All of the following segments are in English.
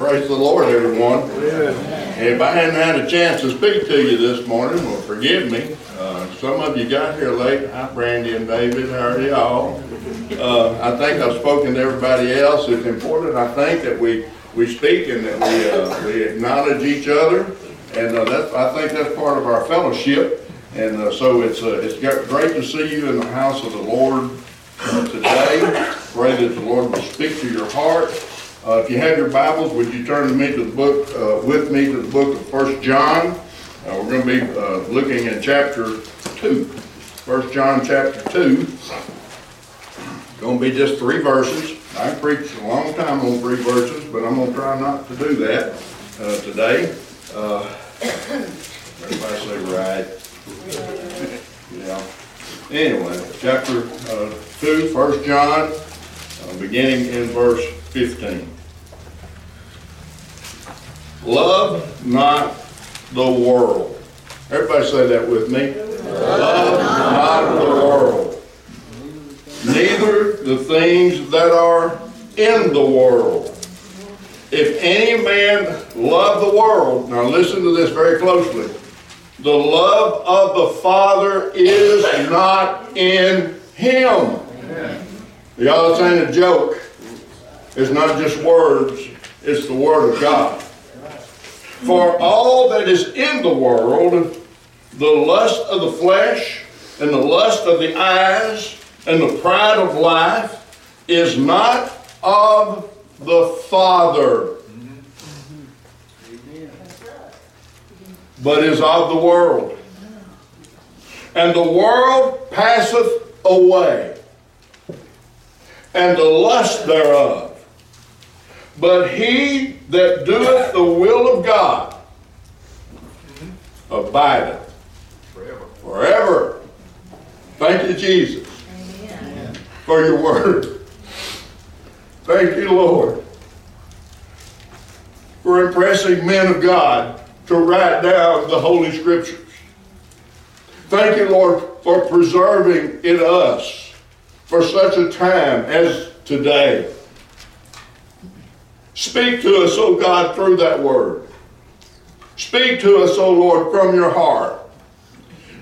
Praise the Lord, everyone. If I hadn't had a chance to speak to you this morning, well, forgive me. Uh, some of you got here late. Hi, Brandy and David. How are y'all? Uh, I think I've spoken to everybody else. It's important, I think, that we, we speak and that we, uh, we acknowledge each other. And uh, that's, I think that's part of our fellowship. And uh, so it's, uh, it's great to see you in the house of the Lord uh, today. Pray that the Lord will speak to your heart. Uh, if you have your Bibles, would you turn to me to the book, uh, with me to the book of First John? Uh, we're going to be uh, looking at chapter 2. First John chapter 2. Going to be just three verses. I preached a long time on three verses, but I'm going to try not to do that uh, today. Uh, everybody say right. yeah. Anyway, chapter 2, First John, beginning in verse 15. Love not the world. Everybody say that with me. Love not the world. Neither the things that are in the world. If any man love the world, now listen to this very closely. The love of the Father is not in him. Y'all saying a joke. It's not just words, it's the Word of God. For all that is in the world, the lust of the flesh, and the lust of the eyes, and the pride of life, is not of the Father, but is of the world. And the world passeth away, and the lust thereof. But he that doeth the will of God abideth forever. forever. Thank you, Jesus, Amen. for your word. Thank you, Lord, for impressing men of God to write down the Holy Scriptures. Thank you, Lord, for preserving in us for such a time as today. Speak to us, O God, through that word. Speak to us, O Lord, from your heart.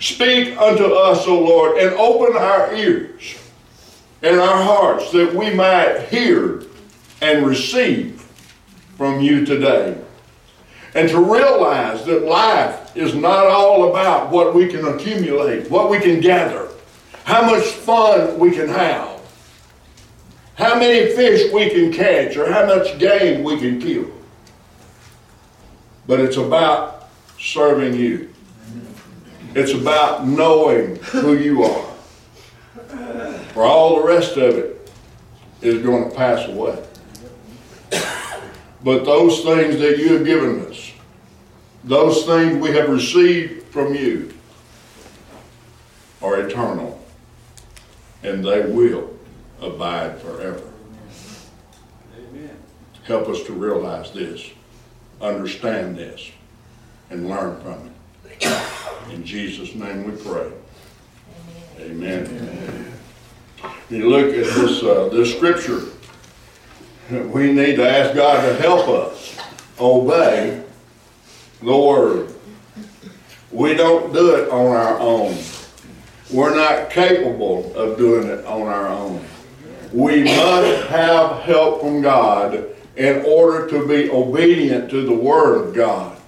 Speak unto us, O Lord, and open our ears and our hearts that we might hear and receive from you today. And to realize that life is not all about what we can accumulate, what we can gather, how much fun we can have how many fish we can catch or how much game we can kill. But it's about serving you. It's about knowing who you are. For all the rest of it is going to pass away. But those things that you have given us, those things we have received from you, are eternal. And they will abide forever. Amen. Help us to realize this, understand this, and learn from it. In Jesus' name we pray. Amen. Amen. You look at this, uh, this scripture, we need to ask God to help us obey the Word. We don't do it on our own. We're not capable of doing it on our own. We must have help from God in order to be obedient to the Word of God.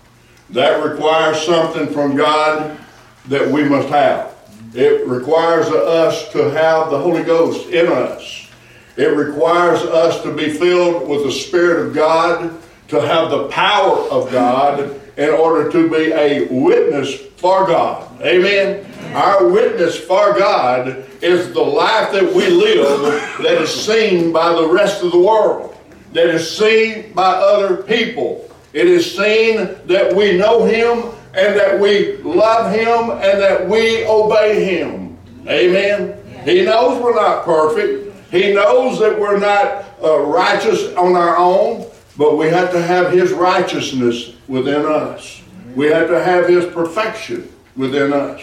That requires something from God that we must have. It requires us to have the Holy Ghost in us. It requires us to be filled with the Spirit of God, to have the power of God in order to be a witness for God. Amen. Our witness for God is the life that we live that is seen by the rest of the world, that is seen by other people. It is seen that we know Him and that we love Him and that we obey Him. Amen. He knows we're not perfect. He knows that we're not uh, righteous on our own, but we have to have His righteousness within us. We have to have His perfection within us.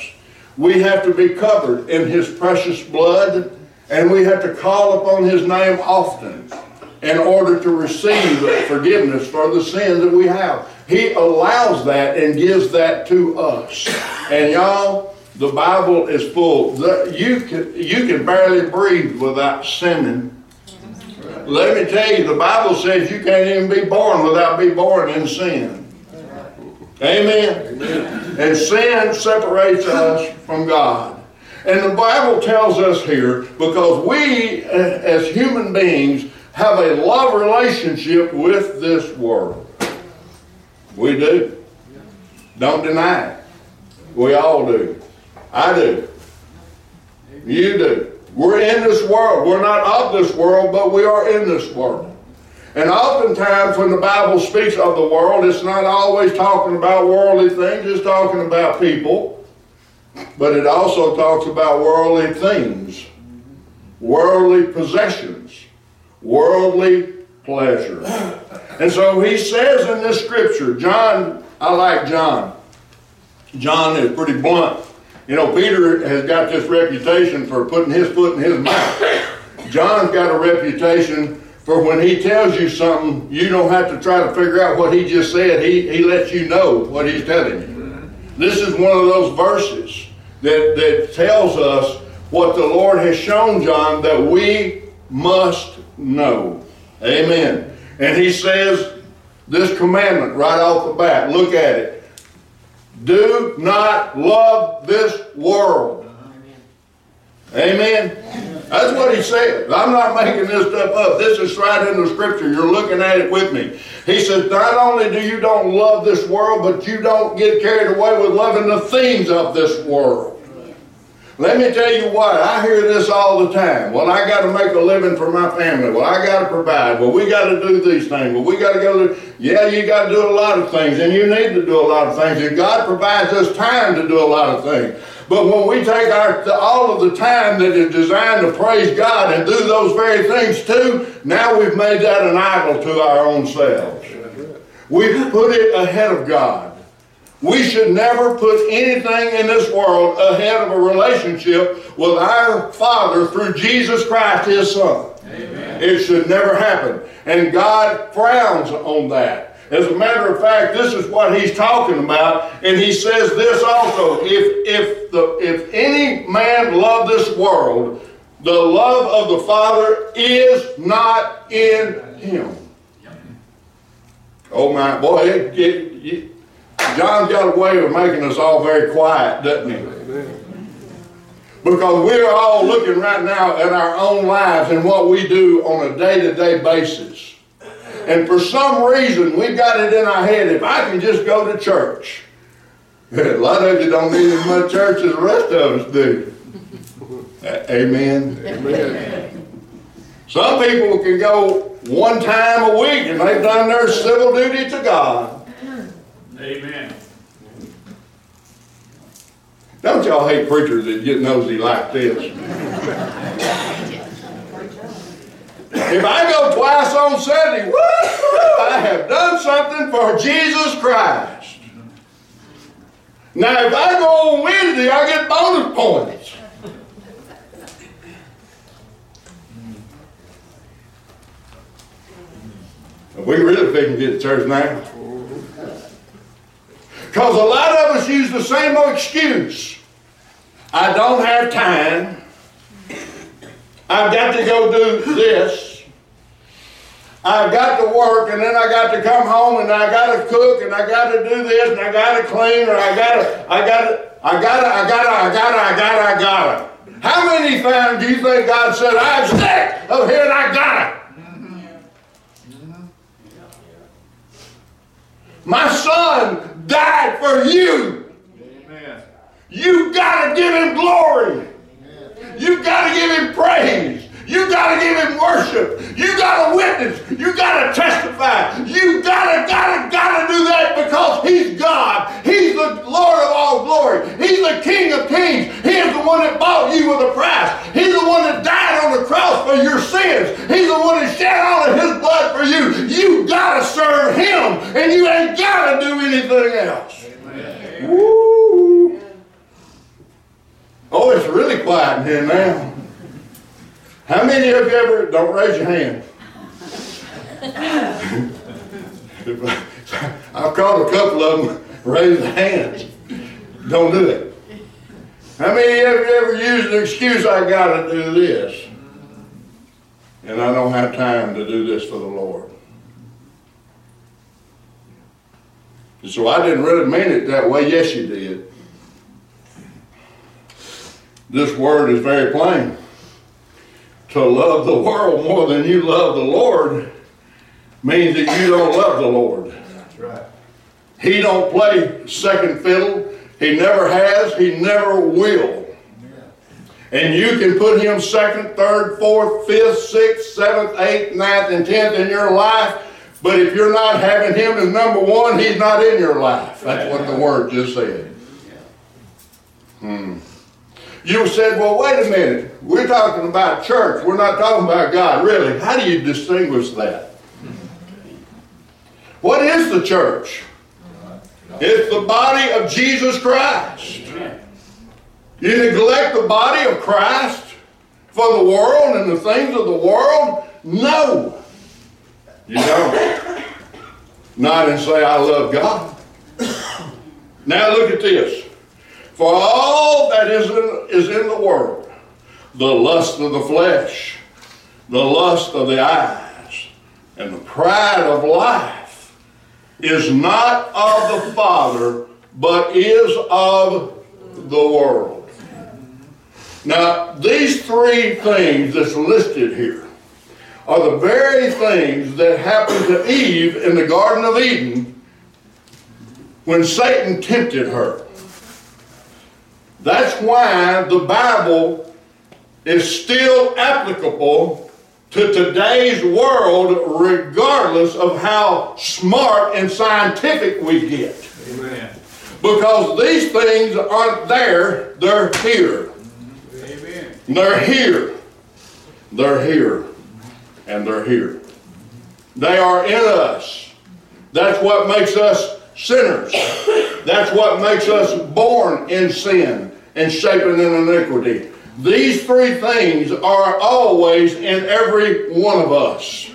We have to be covered in His precious blood, and we have to call upon His name often. in order to receive forgiveness for the sins that we have. He allows that and gives that to us. And y'all, the Bible is full. You can, you can barely breathe without sinning. Let me tell you, the Bible says you can't even be born without being born in sin. Amen. Amen. And sin separates us from God. And the Bible tells us here because we, as human beings, have a love relationship with this world. We do. Don't deny it. We all do. I do. You do. We're in this world. We're not of this world, but we are in this world. And oftentimes when the Bible speaks of the world, it's not always talking about worldly things, it's talking about people. But it also talks about worldly things, worldly possessions, worldly pleasure. And so he says in this scripture, John, I like John. John is pretty blunt. You know, Peter has got this reputation for putting his foot in his mouth. John's got a reputation for when he tells you something, you don't have to try to figure out what he just said. He, he lets you know what he's telling you. This is one of those verses that, that tells us what the Lord has shown John that we must know. Amen. And he says this commandment right off the bat. Look at it. Do not love this world. Amen. That's what he said. I'm not making this stuff up. This is right in the scripture. You're looking at it with me. He says, not only do you don't love this world, but you don't get carried away with loving the things of this world. Let me tell you what, I hear this all the time. Well, I got to make a living for my family. Well, I got to provide. Well, we got to do these things. Well, we got to go to, yeah, you got to do a lot of things, and you need to do a lot of things, and God provides us time to do a lot of things. But when we take our, all of the time that is designed to praise God and do those very things too, now we've made that an idol to our own selves. We've put it ahead of God. We should never put anything in this world ahead of a relationship with our Father through Jesus Christ, His Son. Amen. It should never happen. And God frowns on that. As a matter of fact, this is what he's talking about, and he says this also: if if the if any man love this world, the love of the Father is not in him. Oh my boy, it, it, it, John's got a way of making us all very quiet, doesn't he? Because we're all looking right now at our own lives and what we do on a day-to-day basis. And for some reason, we've got it in our head, if I can just go to church. A lot of you don't need as much church as the rest of us do. Amen. Amen. Some people can go one time a week and they've done their civil duty to God. Amen. Don't y'all hate preachers that get nosy like this? if I go twice on Sunday, I have done something for Jesus Christ. Now, if I go on Wednesday, I get bonus points. we really think to get to church now. Because a lot of us use the same old excuse. I don't have time. I've got to go do this. I've got to work and then I got to come home and I got to cook and I got to do this and I got to clean or I got to, I got to, I got to, I got to, I got to, I got to, I got to. How many times do you think God said, I'm sick of here and I got it? My son died for you. Amen. You got to give him glory. You got to give him praise. You got to give him worship. You got to witness. You got to testify. You got to, got to, got to do that because he's God. He's the Lord of all glory. He's the King of kings. He is the one that bought you with a price. He's the one that died on the cross for your sins. He's the one that shed all of his blood for you. You got to serve him and you ain't got to do anything else. Amen. Woo. Oh, it's really quiet in here now. How many of you ever, don't raise your hand. I've caught a couple of them raise their hands. Don't do it. How many of you ever used the excuse, I got to do this? And I don't have time to do this for the Lord. So I didn't really mean it that way. Yes, you did. This word is very plain. To love the world more than you love the Lord means that you don't love the Lord. That's right. He don't play second fiddle. He never has. He never will. And you can put him second, third, fourth, fifth, sixth, seventh, eighth, ninth, and tenth in your life. But if you're not having him as number one, he's not in your life. That's what the word just said. Hmm. You said, well, wait a minute. We're talking about church. We're not talking about God. Really? How do you distinguish that? What is the church? It's the body of Jesus Christ. You neglect the body of Christ for the world and the things of the world? No. You don't. Not and say, I love God. Now look at this. For all that is in, is in the world, the lust of the flesh, the lust of the eyes, and the pride of life is not of the Father, but is of the world. Now, these three things that's listed here are the very things that happened to Eve in the Garden of Eden when Satan tempted her. That's why the Bible is still applicable to today's world, regardless of how smart and scientific we get. Amen. Because these things aren't there, they're here. Amen. They're here. They're here. And they're here. They are in us. That's what makes us sinners. That's what makes us born in sin and shapen in iniquity. These three things are always in every one of us.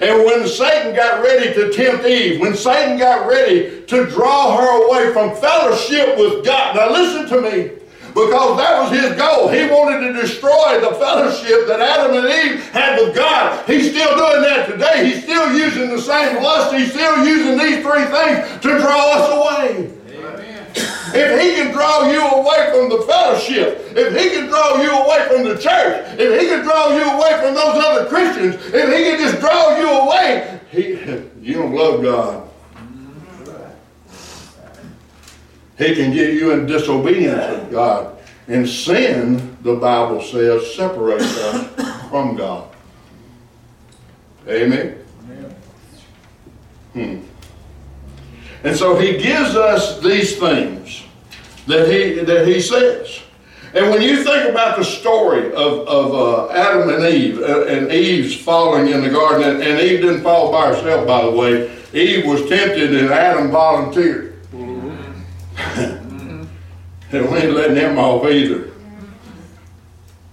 And when Satan got ready to tempt Eve, when Satan got ready to draw her away from fellowship with God, now listen to me, because that was his goal. He wanted to destroy the fellowship that Adam and Eve had with God. He's still doing that today. He's still using the same lust. He's still using these three things to draw us away. If he can draw you away from the fellowship, if he can draw you away from the church, if he can draw you away from those other Christians, if he can just draw you away, he, you don't love God. He can get you in disobedience of God. And sin, the Bible says, separates us from God. Amen? Hmm. And so he gives us these things that he, that he says. And when you think about the story of, of uh, Adam and Eve, uh, and Eve's falling in the garden, and, and, Eve didn't fall by herself, by the way. Eve was tempted, and Adam volunteered. Mm-hmm. and we ain't letting him off either.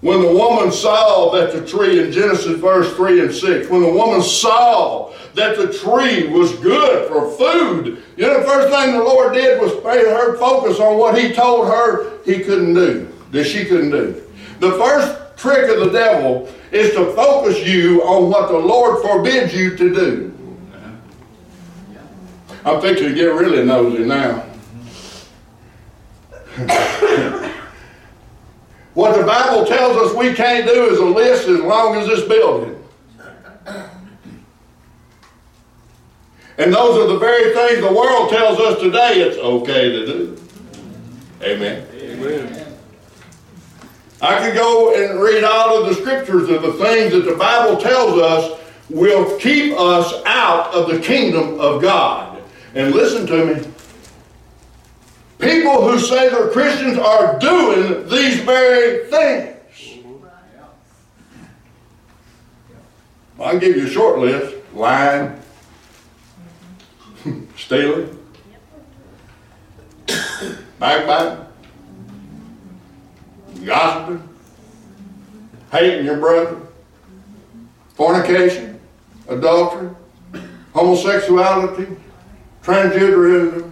When the woman saw that the tree, in Genesis verse 3 and 6, when the woman saw that the tree was good for food, you know, the first thing the Lord did was made her focus on what He told her He couldn't do, that she couldn't do. The first trick of the devil is to focus you on what the Lord forbids you to do. I'm fixing to get really nosy now. What the Bible tells us we can't do is a list as long as this building. And those are the very things the world tells us today it's okay to do. Amen. Amen. I could go and read all of the scriptures of the things that the Bible tells us will keep us out of the kingdom of God. And listen to me. People who say they're Christians are doing these very things. I'll give you a short list. Lying, stealing, backbiting, gossiping, hating your brother, fornication, adultery, homosexuality, transgenderism,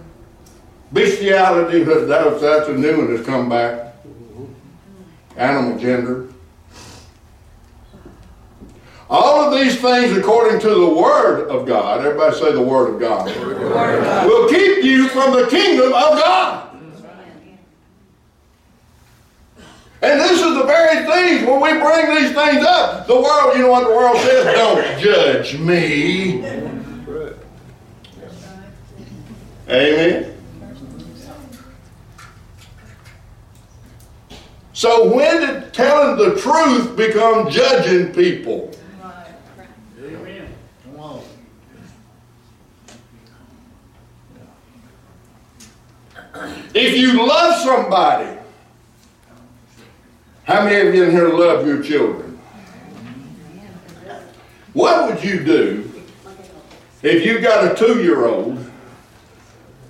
bestiality, that's, that's a new one that's come back, animal gender. All of these things, according to the Word of God, everybody say the Word of God, Word of God. will keep you from the kingdom of God. And this is the very things when we bring these things up. The world, you know what the world says? Don't judge me. Amen. So when did telling the truth become judging people? If you love somebody, how many of you in here love your children? What would you do if you got a two-year-old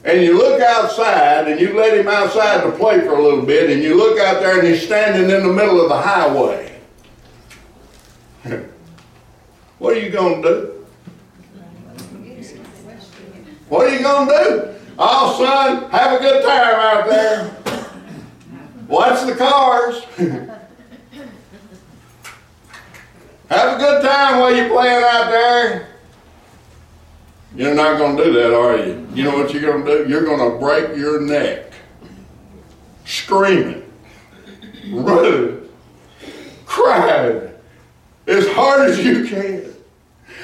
and you look outside and you let him outside to play for a little bit and you look out there and he's standing in the middle of the highway? what are you going to do? What are you going to do? Oh, son, have a good time out there. Watch the cars. Have a good time while you're playing out there. You're not going to do that, are you? You know what you're going to do? You're going to break your neck screaming, running, crying as hard as you can.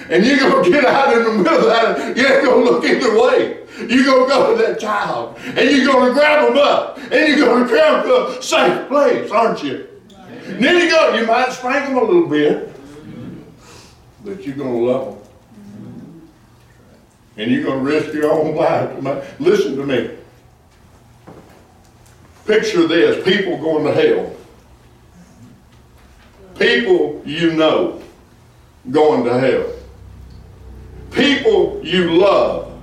And you're going to get out in the middle of that. You ain't going to look either way. You're going to go to that child and you're going to grab them up and you're going to carry them to a safe place, aren't you? And then you go, you might spank them a little bit, but you're going to love them. And you're going to risk your own life. Listen to me. Picture this people going to hell. People you know going to hell. People you love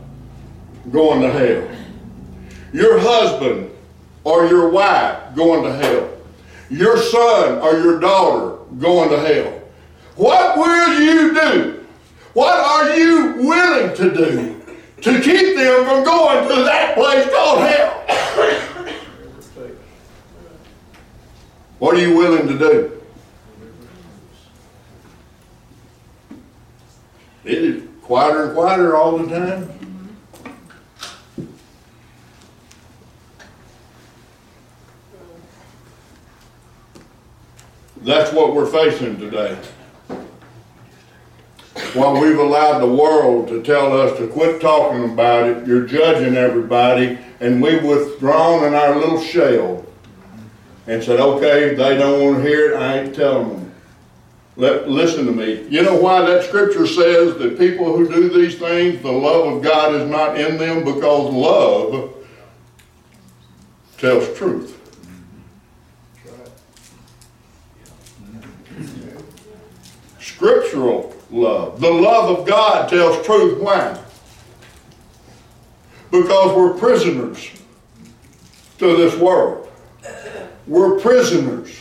going to hell. Your husband or your wife going to hell. Your son or your daughter going to hell. What will you do? What are you willing to do to keep them from going to that place called hell? What are you willing to do? It is quieter and quieter all the time. That's what we're facing today. While we've allowed the world to tell us to quit talking about it, you're judging everybody, and we've withdrawn in our little shell and said, okay, they don't want to hear it, I ain't telling them. Let, listen to me. You know why that scripture says that people who do these things, the love of God is not in them? Because love tells truth. scriptural love. The love of God tells truth. Why? Because we're prisoners to this world. We're prisoners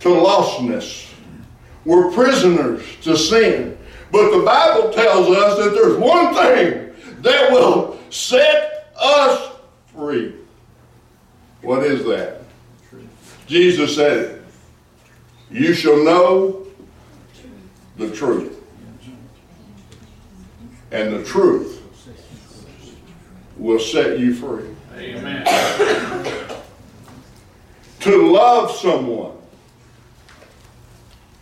to lostness. We're prisoners to sin. But the Bible tells us that there's one thing that will set us free. What is that? Jesus said it. You shall know the truth. And the truth will set you free. Amen. to love someone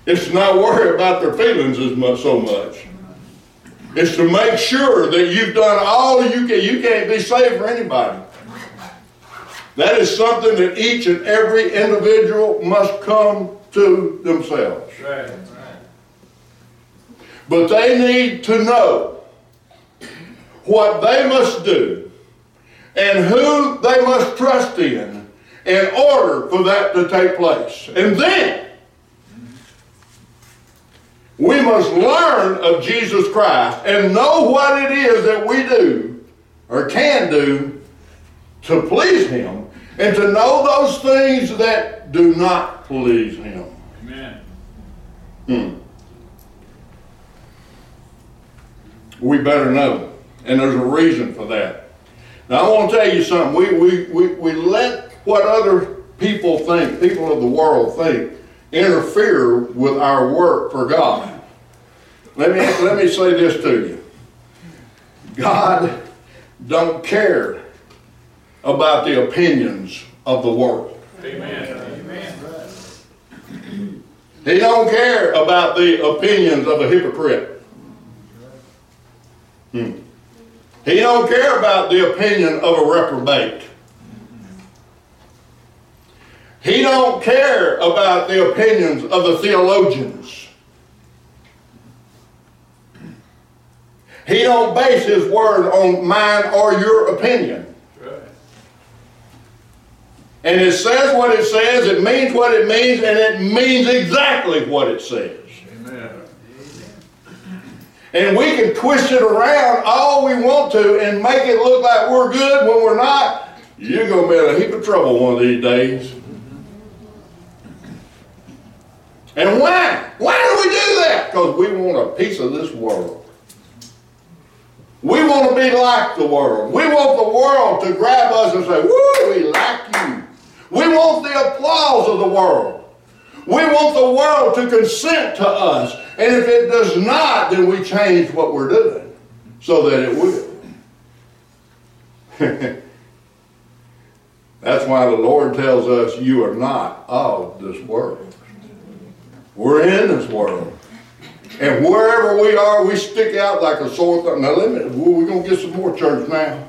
it's not worry about their feelings as much so much. It's to make sure that you've done all you can. You can't be saved for anybody. That is something that each and every individual must come to themselves. Right. But they need to know what they must do and who they must trust in in order for that to take place. And then we must learn of Jesus Christ and know what it is that we do or can do to please Him and to know those things that do not please Him. Amen. Hmm. We better know. And there's a reason for that. Now, I want to tell you something. We, we, we, we let what other people think, people of the world think, interfere with our work for God. Let me, let me say this to you. God don't care about the opinions of the world. Amen. Amen. He don't care about the opinions of a hypocrite. Hmm. He don't care about the opinion of a reprobate. He don't care about the opinions of the theologians. He don't base his word on mine or your opinion. And it says what it says, it means what it means, and it means exactly what it says. And we can twist it around all we want to and make it look like we're good when we're not. You're going to be in a heap of trouble one of these days. And why? Why do we do that? Because we want a piece of this world. We want to be like the world. We want the world to grab us and say, woo, we like you. We want the applause of the world. We want the world to consent to us. And if it does not, then we change what we're doing so that it will. That's why the Lord tells us, you are not of this world. We're in this world. And wherever we are, we stick out like a sore thumb. Now, let me, we're going to get some more church now.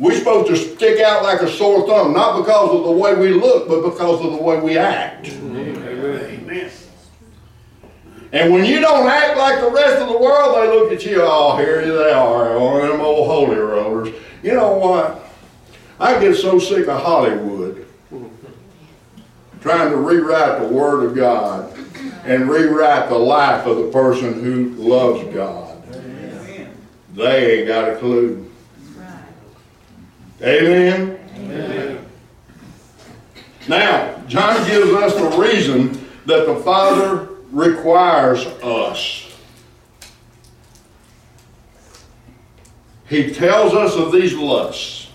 We're supposed to stick out like a sore thumb, not because of the way we look, but because of the way we act. And when you don't act like the rest of the world, they look at you, oh, here they are, one of them old holy rollers. You know what? I get so sick of Hollywood trying to rewrite the Word of God and rewrite the life of the person who loves God. Amen. They ain't got a clue. Amen? Amen. Now, John gives us the reason that the Father requires us. He tells us of these lusts.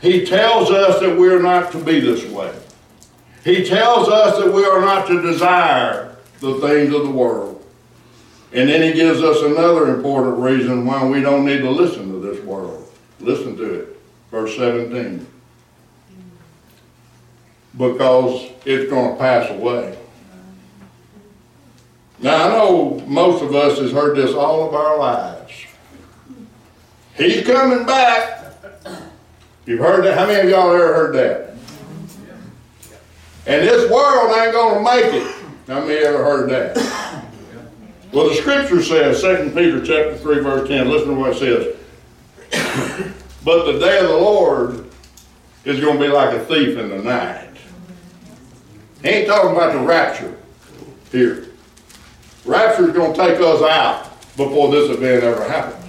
He tells us that we are not to be this way. He tells us that we are not to desire the things of the world. And then he gives us another important reason why we don't need to listen to this world. Listen to it verse 17. Because it's going to pass away. Now, I know most of us has heard this all of our lives. He's coming back. You've heard that? How many of y'all ever heard that? And this world ain't going to make it. How many ever heard that? Well, the scripture says, 2 Peter chapter 3, verse 10, listen to what it says. But the day of the Lord is going to be like a thief in the night. He ain't talking about the rapture here. Rapture is going to take us out before this event ever happens.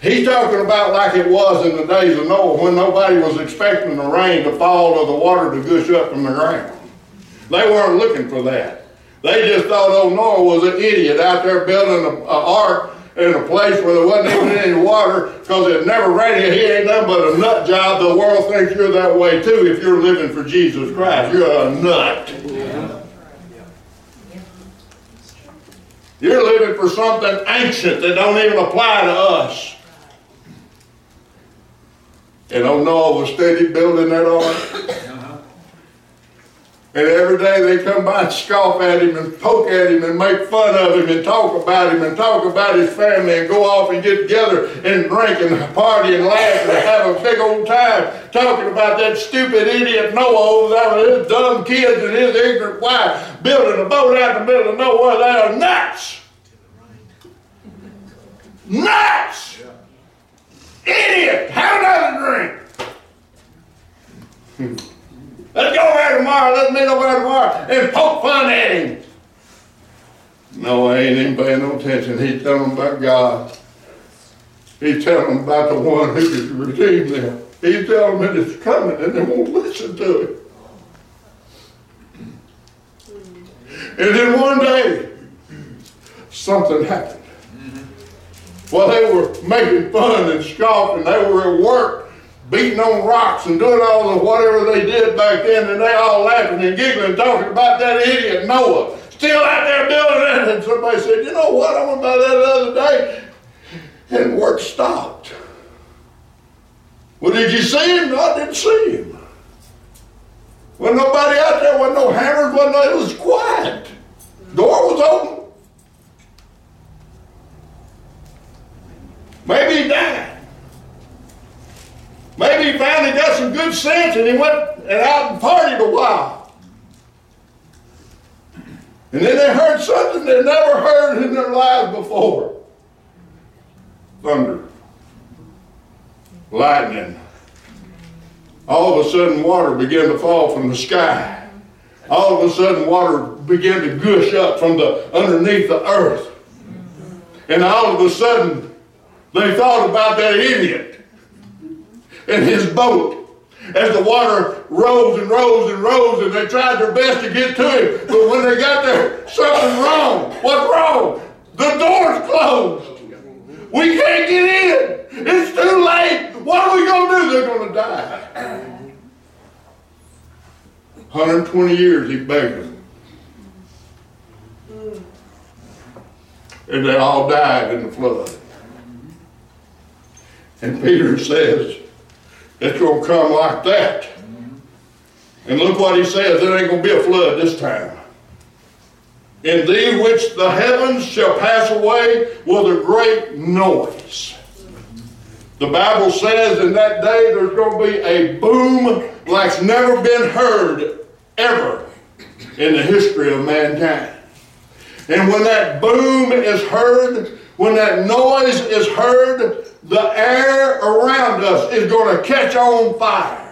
He's talking about like it was in the days of Noah when nobody was expecting the rain to fall or the water to gush up from the ground. They weren't looking for that. They just thought old Noah was an idiot out there building an ark in a place where there wasn't even any water because it never rained. He ain't nothing but a nut job. The world thinks you're that way too if you're living for Jesus Christ. You're a nut. You're living for something ancient that don't even apply to us. And old Noah was steady building that ark. And every day they come by and scoff at him and poke at him and make fun of him and talk about him and talk about his family and go off and get together and drink and party and laugh and have a big old time talking about that stupid idiot Noah over there with his dumb kids and his ignorant wife building a boat out in the middle of nowhere. They are nuts! Nuts! Idiot! Have another drink! Let's go there tomorrow. Let's meet over there tomorrow and poke fun at him. No, I ain't even paying no attention. He's telling about God. He's telling them about the one who can redeem them. He's telling them that it's coming and they won't listen to it. And then one day, something happened. while they were making fun and scoffing, they were at work beating on rocks and doing all the whatever they did back then, and they all laughing and giggling, talking about that idiot Noah still out there building it. And somebody said, you know what, I went by that the other day, and work stopped. Well, did you see him? No, I didn't see him. Wasn't nobody out there, wasn't no hammers, wasn't no, it was quiet. Door was open. Maybe he died. Maybe he finally got some good sense and he went and out and partied a while. And then they heard something they never heard in their lives before. Thunder. Lightning. All of a sudden water began to fall from the sky. All of a sudden water began to gush up from the underneath the earth. And all of a sudden they thought about that idiot and his boat as the water rose and rose and rose, and they tried their best to get to him. But when they got there, something wrong. What's wrong? The door's closed. We can't get in. It's too late. What are we going to do? They're going to die. 120 years he begged them. And they all died in the flood. And Peter says, it's going to come like that. And look what he says, there ain't going to be a flood this time. In thee which the heavens shall pass away with a great noise. The Bible says in that day there's going to be a boom like's never been heard ever in the history of mankind. And when that boom is heard, when that noise is heard, the air around us is going to catch on fire.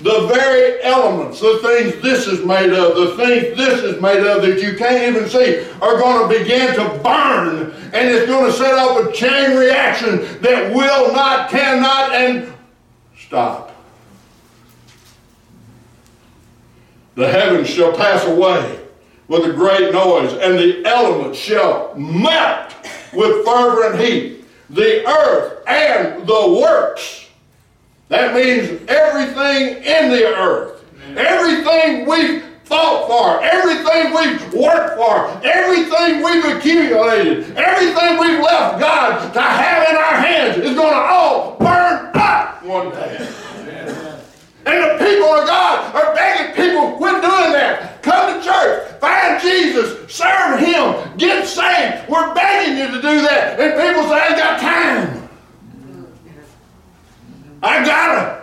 The very elements, the things this is made of, the things this is made of that you can't even see, are going to begin to burn. And it's going to set off a chain reaction that will not, cannot, and stop. The heavens shall pass away with a great noise, and the elements shall melt with fervent heat the earth and the works. That means everything in the earth. Everything we've thought for, everything we've worked for, everything we've accumulated, everything we've left God to have in our hands is going to all burn up one day. And the people of God are begging people, quit doing that. Come to church, find Jesus, serve Him, get saved. We're begging you to do that. And people say, I ain't got time. I gotta.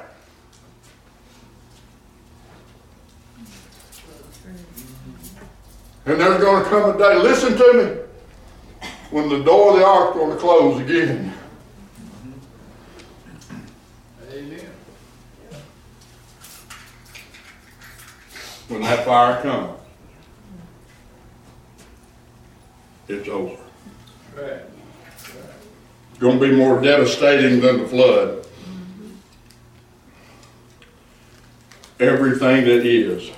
And there's going to come a day, listen to me, when the door of the ark is going to close again. When that fire comes, it's over. It's going to be more devastating than the flood. Everything that is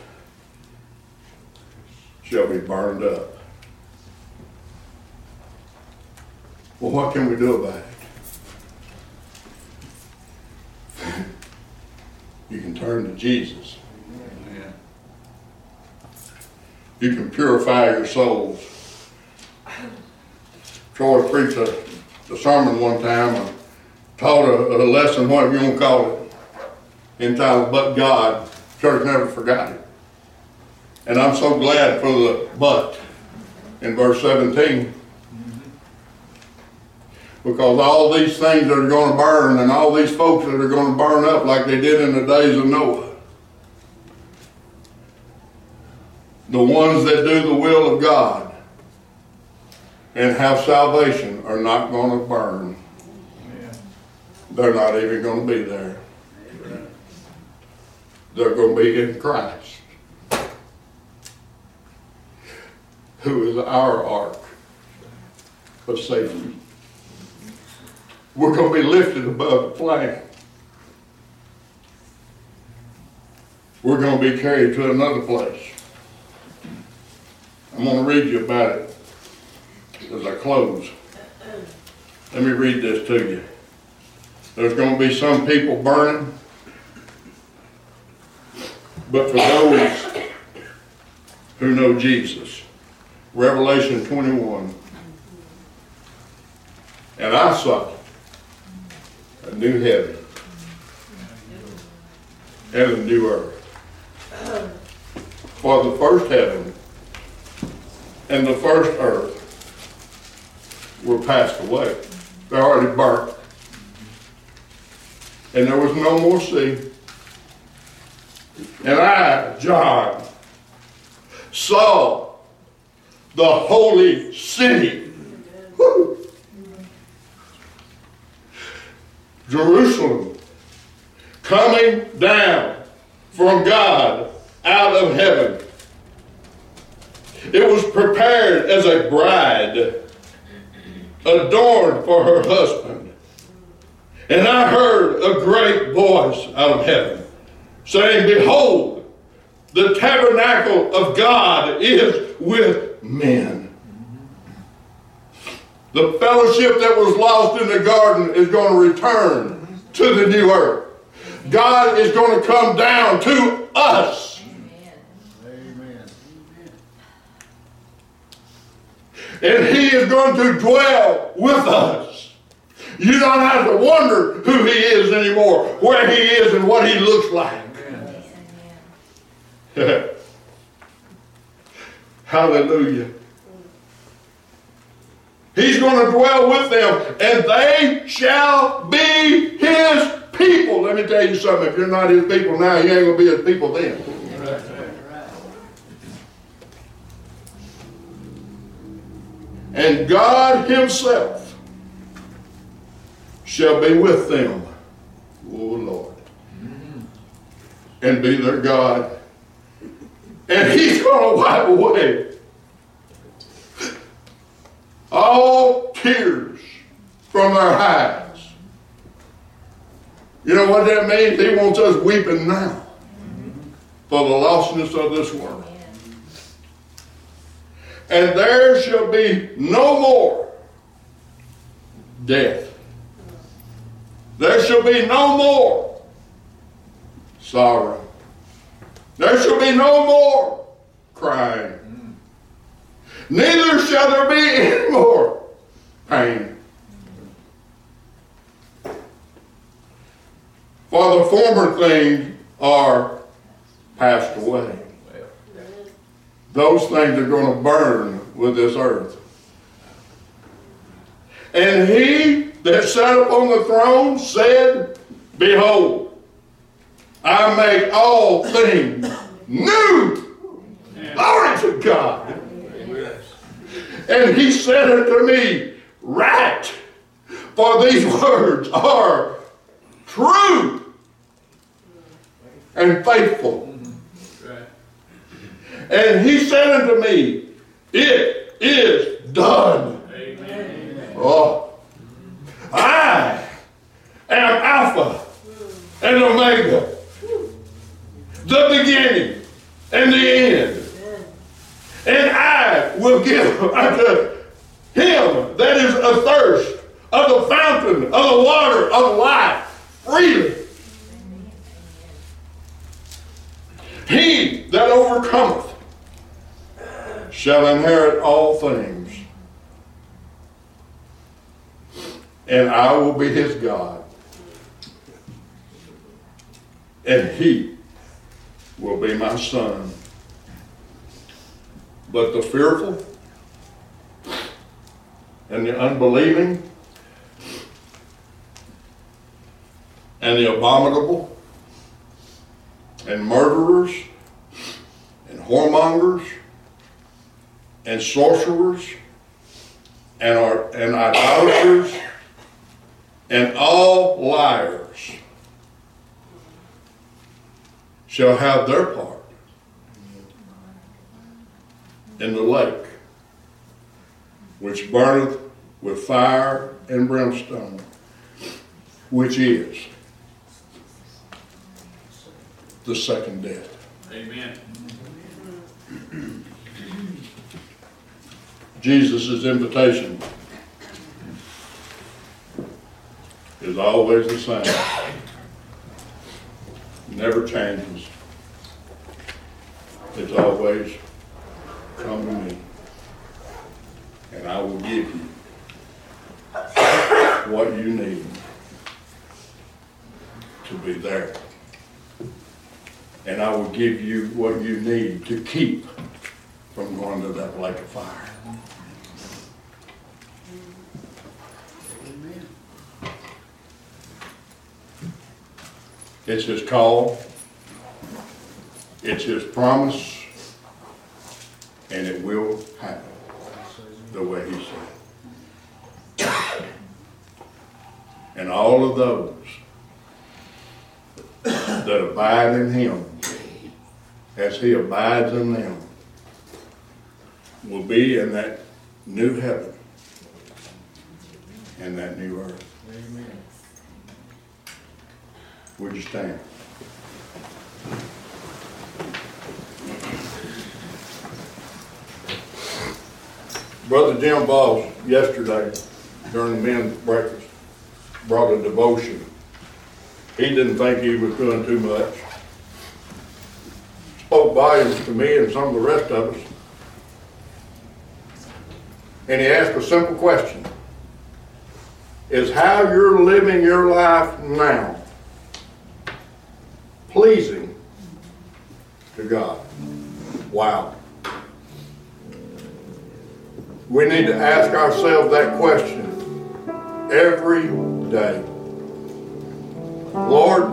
shall be burned up. Well, what can we do about it? you can turn to Jesus. You can purify your souls. Troy preached a, a sermon one time, and taught a, a lesson, whatever you want to call it, entitled But God. Church never forgot it. And I'm so glad for the but in verse 17. Because all these things that are going to burn and all these folks that are going to burn up like they did in the days of Noah the ones that do the will of God and have salvation are not going to burn. They're not even going to be there. They're going to be in Christ, who is our ark of safety. We're going to be lifted above the flame. We're going to be carried to another place. I'm going to read you about it as I close. Let me read this to you. There's going to be some people burning, but for those who know Jesus, Revelation 21, and I saw a new heaven and a new earth. For the first heaven and the first earth were passed away. They're already burnt. And there was no more sea. And I, John, saw the holy city. Jerusalem coming down from God out of heaven. It was prepared as a bride adorned for her husband. And I heard a great voice out of heaven saying, Behold, the tabernacle of God is with men. The fellowship that was lost in the garden is going to return to the new earth. God is going to come down to us. Amen. And he is going to dwell with us. You don't have to wonder who he is anymore, where he is and what he looks like. Hallelujah. He's going to dwell with them, and they shall be his people. Let me tell you something. If you're not his people now, you ain't going to be his people then. And God himself shall be with them. Oh, Lord. And be their God. And he's going to wipe away all tears from our eyes. You know what that means? He wants us weeping now for the lostness of this world. And there shall be no more death. There shall be no more sorrow. There shall be no more crying. Neither shall there be any more pain. For the former things are passed away. Those things are going to burn with this earth. And he that sat upon the throne said, Behold, I make all things new. Glory to God. And he said unto me, Write, for these words are true and faithful. And he said unto me, It is done. Amen. Oh, I am Alpha and Omega, the beginning and the end. And I will give unto him that is athirst of the fountain of the water of life freely. He that overcometh shall inherit all things, and I will be his God, and he will be my son. But the fearful and the unbelieving and the abominable and murderers and whoremongers and sorcerers and, are, and idolaters and all liars shall have their part in the lake, which burneth with fire and brimstone, which is the second death. Amen. Jesus' invitation is always the same. Never changes. It's always, come to me, and I will give you what you need to be there. And I will give you what you need to keep from going to that lake of fire. It's his call. It's his promise. And it will happen the way he said. And all of those that abide in him, as he abides in them, will be in that new heaven and that new earth. Amen. Would you stand? Brother Jim Boss, yesterday, during the men's breakfast, brought a devotion. He didn't think he was doing too much. Spoke volumes to me and some of the rest of us. And he asked a simple question. Is how you're living your life now pleasing to God? Wow. We need to ask ourselves that question every day. Lord,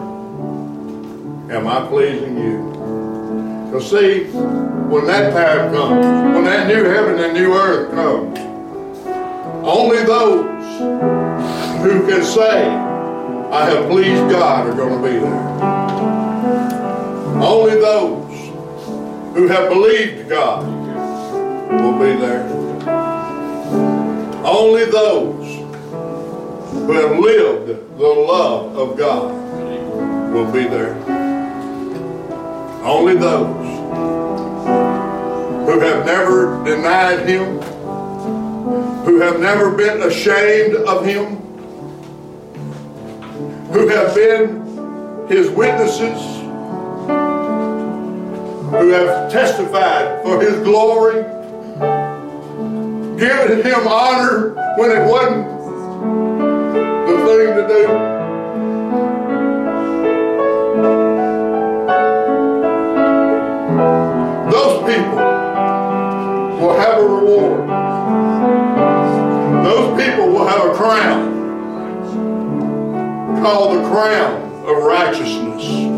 am I pleasing you? Because see, when that time comes, when that new heaven and new earth comes, only those who can say, I have pleased God are going to be there. Only those who have believed God will be there. Only those who have lived the love of God will be there. Only those who have never denied Him, who have never been ashamed of Him, who have been His witnesses, who have testified for His glory, given Him honor when it wasn't the thing to do. Those people will have a reward. Those people will have a crown called the crown of righteousness.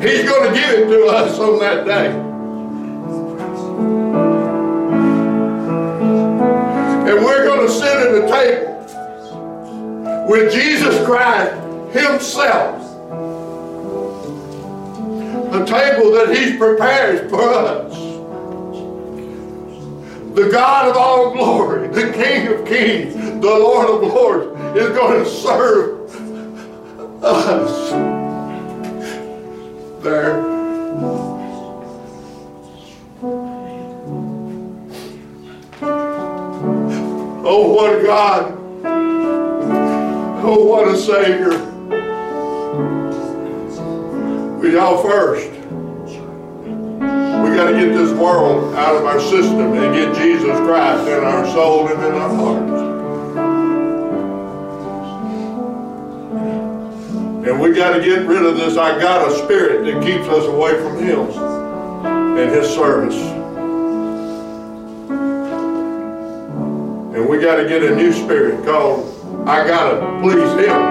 He's going to give it to us on that day. And we're going to sit at the table with Jesus Christ Himself. The table that He's prepared for us. The God of all glory, the King of kings, the Lord of lords, is going to serve us there. Oh, what a God. Oh, what a Savior. We y'all first. We got to get this world out of our system and get Jesus Christ in our soul and in our hearts. And we got to get rid of this I got a spirit that keeps us away from Him and His service. And we got to get a new spirit called I got to please Him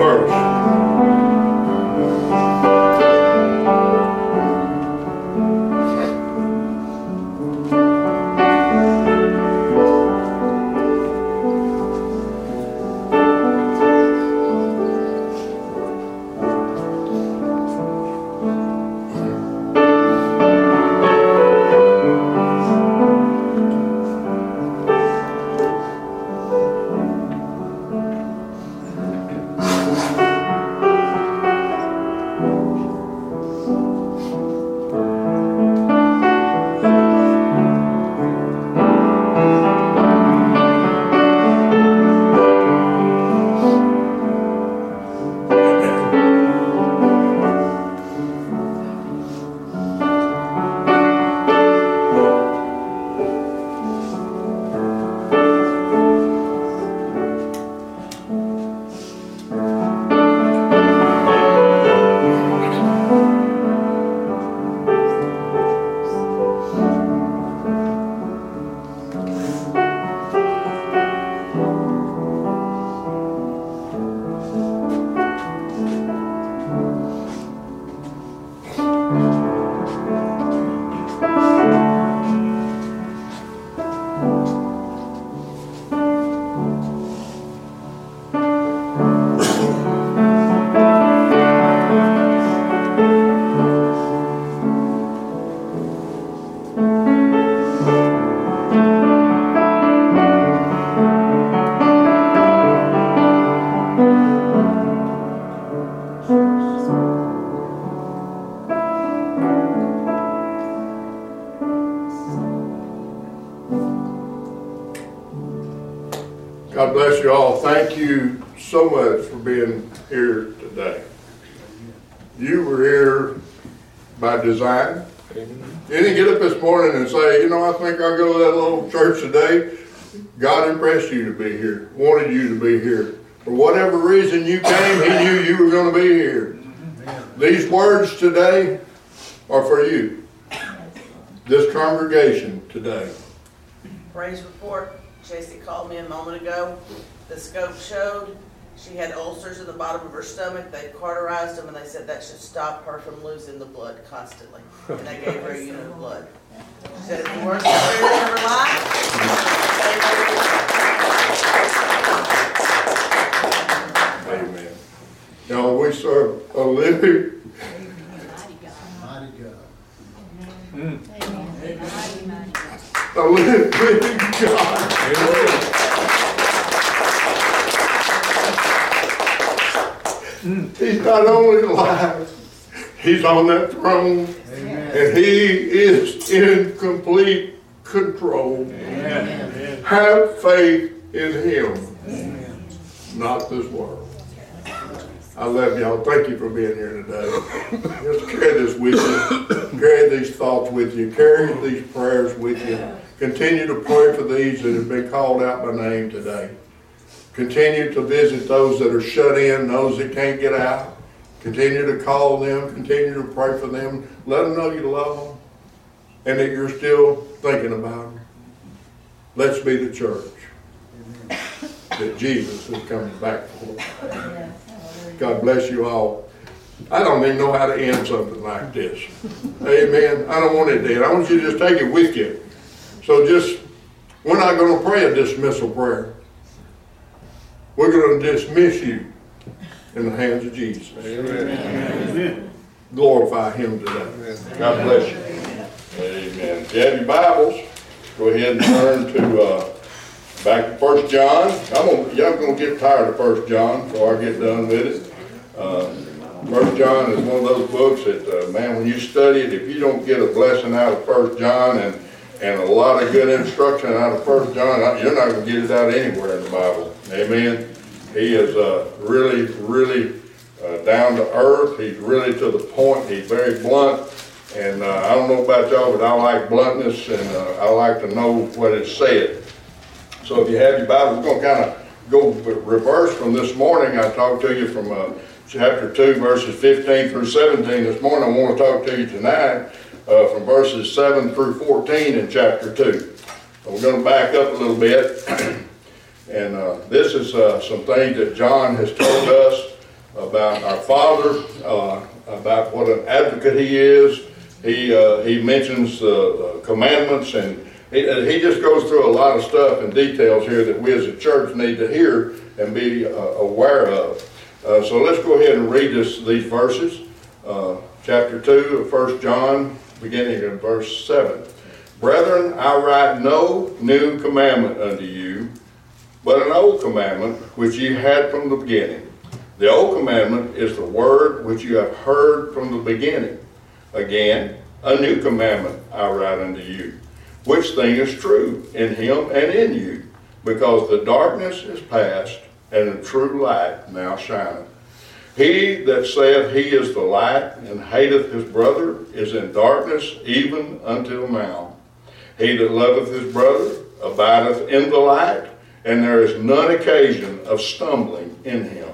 first. Praise report, Tracy called me a moment ago. The scope showed she had ulcers in the bottom of her stomach. They cauterized them and they said that should stop her from losing the blood constantly. And they gave her a unit of blood. She said it's the worst experience of her life. Amen. Now, we serve a living, Mighty God. A living God. He's not only alive, he's on that throne, Amen. and he is in complete control. Have faith in him, not this world. I love y'all. Thank you for being here today. Just carry this with you. Carry these thoughts with you. Carry these prayers with you. Continue to pray for these that have been called out by name today. Continue to visit those that are shut in, those that can't get out. Continue to call them. Continue to pray for them. Let them know you love them and that you're still thinking about them. Let's be the church that Jesus is coming back for. God bless you all. I don't even know how to end something like this. Amen. I don't want it to end. I want you to just take it with you. So just, we're not going to pray a dismissal prayer. We're going to dismiss you in the hands of Jesus. Glorify him today. God bless you. Amen. If you have your Bibles, go ahead and turn to, uh, back to First John. I'm gonna, y'all gonna get tired of First John before I get done with it. Uh, First John is one of those books that, uh, man, when you study it, if you don't get a blessing out of First John and, and a lot of good instruction out of First John, you're not gonna get it out anywhere in the Bible. Amen. He is, uh, really, really, uh, down to earth. He's really to the point. He's very blunt. And, uh, I don't know about y'all, but I like bluntness and, uh, I like to know what it said. So if you have your Bible, we're going to kind of go reverse from this morning. I talked to you from uh, chapter 2, verses 15 through 17 this morning. I want to talk to you tonight uh, from verses 7 through 14 in chapter 2. So we're going to back up a little bit. and uh, this is uh, some things that John has told us about our Father, uh, about what an advocate He is. He, uh, he mentions the commandments and he, he just goes through a lot of stuff and details here that we as a church need to hear and be uh, aware of. So let's go ahead and read this, these verses. Chapter 2 of 1 John, beginning in verse 7. Brethren, I write no new commandment unto you, but an old commandment which ye had from the beginning. The old commandment is the word which you have heard from the beginning. Again, a new commandment I write unto you which thing is true in him and in you, because the darkness is past, and the true light now shineth. He that saith he is the light, and hateth his brother, is in darkness even until now. He that loveth his brother abideth in the light, and there is none occasion of stumbling in him.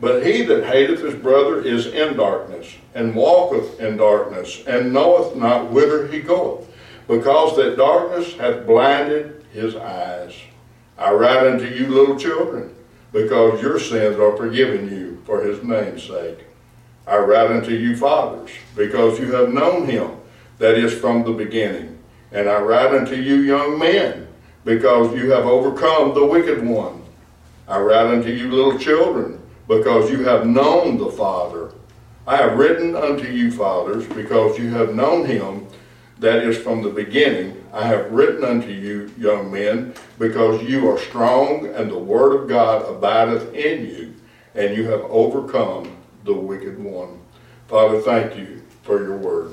But he that hateth his brother is in darkness, and walketh in darkness, and knoweth not whither he goeth because that darkness hath blinded his eyes. I write unto you, little children, because your sins are forgiven you for his name's sake. I write unto you, fathers, because you have known him that is from the beginning. And I write unto you, young men, because you have overcome the wicked one. I write unto you, little children, because you have known the Father. I have written unto you, fathers, because you have known him that is from the beginning. I have written unto you, young men, because you are strong, and the word of God abideth in you, and you have overcome the wicked one. Father, thank you for your word.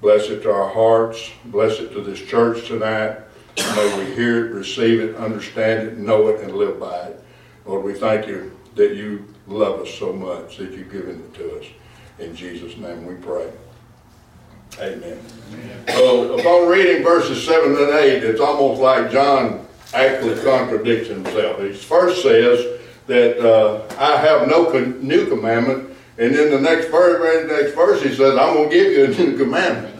Bless it to our hearts. Bless it to this church tonight. May we hear it, receive it, understand it, know it, and live by it. Lord, we thank you that you love us so much that you've given it to us. In Jesus' name we pray. Amen. So upon reading verses 7 and 8, it's almost like John actually contradicts himself. He first says that uh, I have no con- new commandment, and then the next verse, the next verse he says, I'm going to give you a new commandment.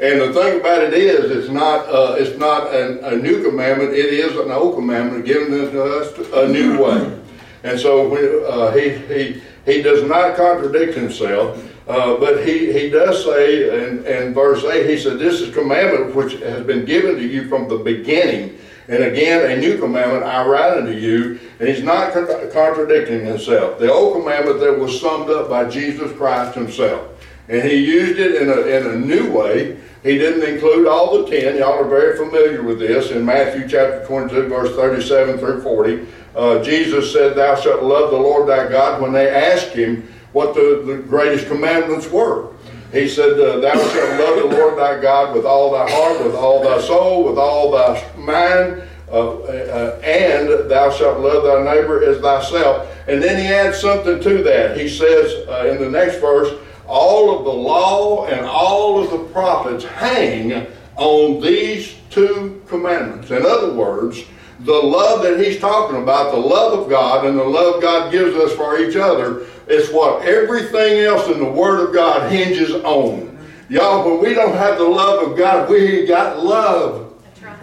And the thing about it is, it's not uh, it's not an, a new commandment. It is an old commandment given to us a new way. And so when, uh, he he he does not contradict himself. Uh, but he, he does say in, in verse 8, he said, This is commandment which has been given to you from the beginning. And again, a new commandment I write unto you. And he's not con- contradicting himself. The old commandment that was summed up by Jesus Christ himself. And he used it in a, in a new way. He didn't include all the ten. Y'all are very familiar with this. In Matthew chapter 22, verse 37 through 40, uh, Jesus said, Thou shalt love the Lord thy God when they asked him, what the, the greatest commandments were. He said, uh, Thou shalt love the Lord thy God with all thy heart, with all thy soul, with all thy mind, uh, uh, and thou shalt love thy neighbor as thyself. And then he adds something to that. He says uh, in the next verse, All of the law and all of the prophets hang on these two commandments. In other words, the love that he's talking about, the love of God and the love God gives us for each other, it's what everything else in the Word of God hinges on. Y'all, when we don't have the love of God, we got love.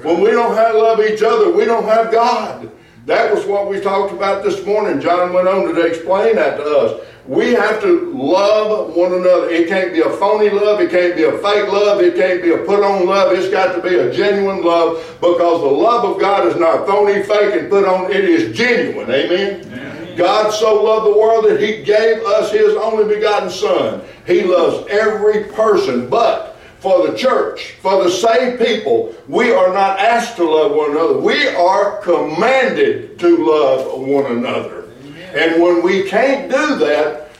When we don't have love each other, we don't have God. That was what we talked about this morning. John went on to explain that to us. We have to love one another. It can't be a phony love. It can't be a fake love. It can't be a put on love. It's got to be a genuine love because the love of God is not phony, fake, and put on. It is genuine. Amen? God so loved the world that he gave us his only begotten Son. He loves every person, but for the church, for the saved people, we are not asked to love one another. We are commanded to love one another. And when we can't do that,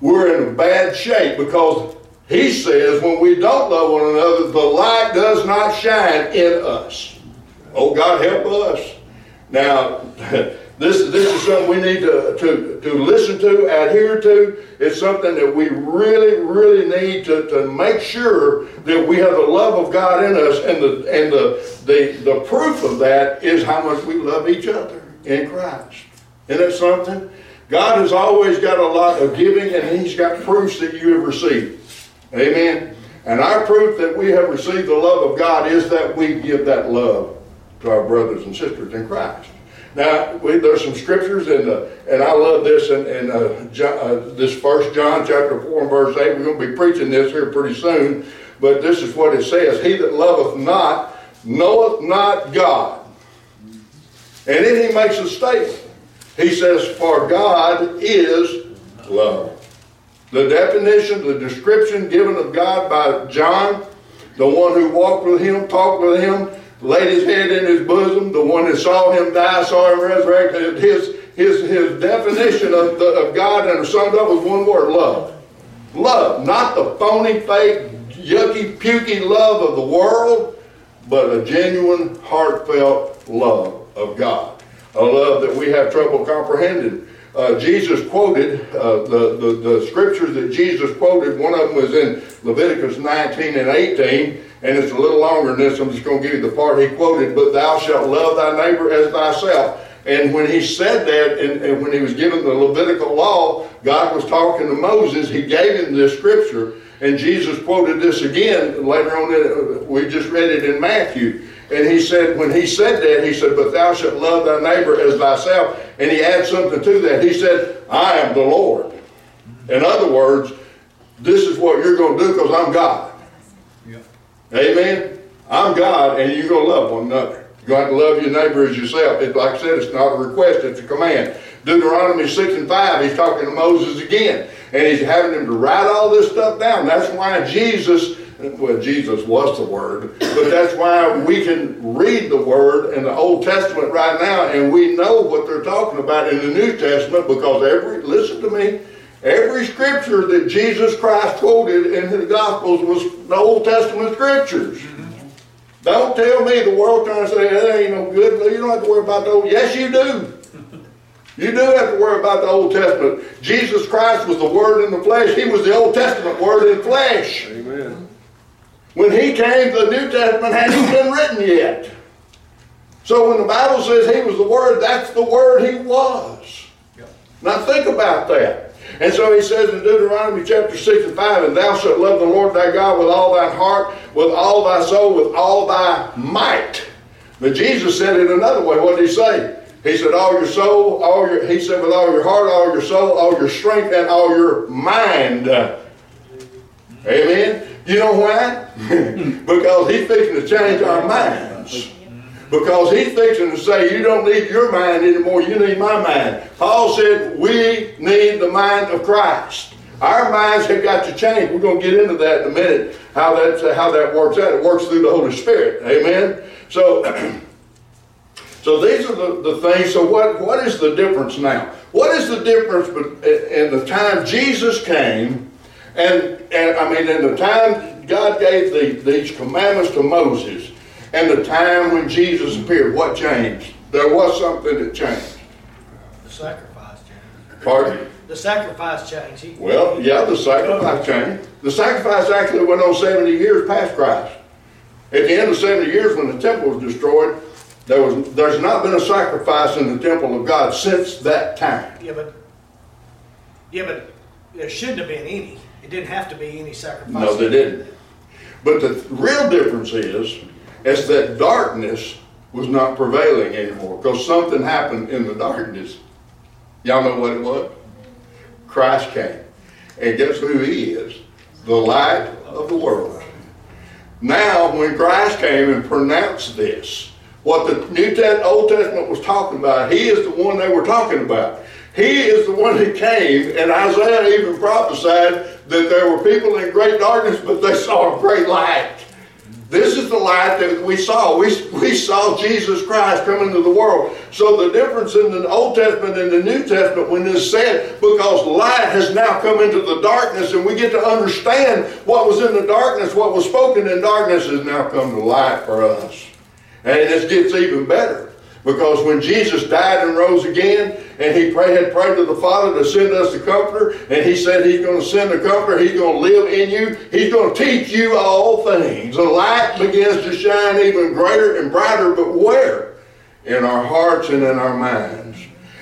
we're in bad shape because he says when we don't love one another, the light does not shine in us. Oh, God, help us. Now, This, this is something we need to, to, to listen to, adhere to. It's something that we really, really need to, to make sure that we have the love of God in us. And, the, and the, the, the proof of that is how much we love each other in Christ. Isn't it something? God has always got a lot of giving, and He's got proofs that you have received. Amen. And our proof that we have received the love of God is that we give that love to our brothers and sisters in Christ. Now, we, there's some scriptures, in the, and I love this in, in uh, John, uh, this First John chapter 4 and verse 8. We're going to be preaching this here pretty soon, but this is what it says. He that loveth not knoweth not God. And then he makes a statement. He says, For God is love. The definition, the description given of God by John, the one who walked with him, talked with him, laid his head in his bosom, the one that saw him die, saw him resurrected. His, his, his definition of, the, of God and summed up with one word, love. Love, not the phony, fake, yucky, pukey love of the world, but a genuine, heartfelt love of God. A love that we have trouble comprehending. Uh, Jesus quoted, uh, the, the, the scriptures that Jesus quoted, one of them was in Leviticus 19 and 18 and it's a little longer than this. I'm just going to give you the part he quoted, but thou shalt love thy neighbor as thyself. And when he said that, and, and, when he was given the Levitical law, God was talking to Moses. He gave him this scripture, and Jesus quoted this again later on. we just read it in Matthew. And he said, when he said that, he said, But thou shalt love thy neighbor as thyself. And he adds something to that. He said, I am the Lord. In other words, this is what you're going to do because I'm God. Amen? I'm God, and you're going to love one another. You're going to have to love your neighbor as yourself. It, like I said, it's not a request, it's a command. Deuteronomy 6 and 5, he's talking to Moses again. And he's having him to write all this stuff down. That's why Jesus, well, Jesus was the Word, but that's why we can read the Word in the Old Testament right now, and we know what they're talking about in the New Testament because every, listen to me, Every scripture that Jesus Christ quoted in the Gospels was the Old Testament scriptures. Don't tell me the world trying to say that ain't no good. You don't have to worry about the old. Yes, you do. You do have to worry about the Old Testament. Jesus Christ was the Word in the flesh. He was the Old Testament Word in flesh. Amen. When He came, the New Testament hadn't been written yet. So when the Bible says He was the Word, that's the Word He was. Now think about that. And so he says in Deuteronomy chapter 6 and 5, And thou shalt love the Lord thy God with all thy heart, with all thy soul, with all thy might. But Jesus said it another way. What did he say? He said, all your soul, all your, he said, with all your heart, all your soul, all your strength, and all your mind. Amen? You know why? because he's fixing to change our minds. Because he's fixing to say, you don't need your mind anymore, you need my mind. Paul said, we need the mind of Christ. Our minds have got to change. We're going to get into that in a minute, how that, how that works out. It works through the Holy Spirit. Amen? So, so these are the, the things. So what, what is the difference now? What is the difference in the time Jesus came and, and I mean, in the time God gave the, these commandments to Moses and the time when Jesus appeared, what changed? There was something that changed. The sacrifice changed. Pardon? The sacrifice changed. He, Well, yeah, the sacrifice changed. The sacrifice actually went on 70 years past Christ. At the end of 70 years, when the temple was destroyed, there was there's not been a sacrifice in the temple of God since that time. yeah, but yeah, but there shouldn't have been any. It didn't have to be any sacrifice. No, they didn't. But the real difference is, is that darkness was not prevailing anymore because something happened in the darkness. Y'all know what it was? Christ came. And guess who he is? The light of the world. Now, when Christ came and pronounced this, what the New Testament, Old Testament was talking about, he is the one they were talking about. He is the one who came, and Isaiah even prophesied that there were people in great darkness, but they saw a great light. This is the light that we saw. We, we saw Jesus Christ come into the world. So the difference in the Old Testament and the New Testament when this said, because light has now come into the darkness and we get to understand what was in the darkness, what was spoken in darkness has now come to light for us. And it gets even better. Because when Jesus died and rose again, and he pray, had prayed to the Father to send us the Comforter, and he said he's going to send the Comforter, he's going to live in you, he's going to teach you all things. The light begins to shine even greater and brighter, but where? In our hearts and in our minds.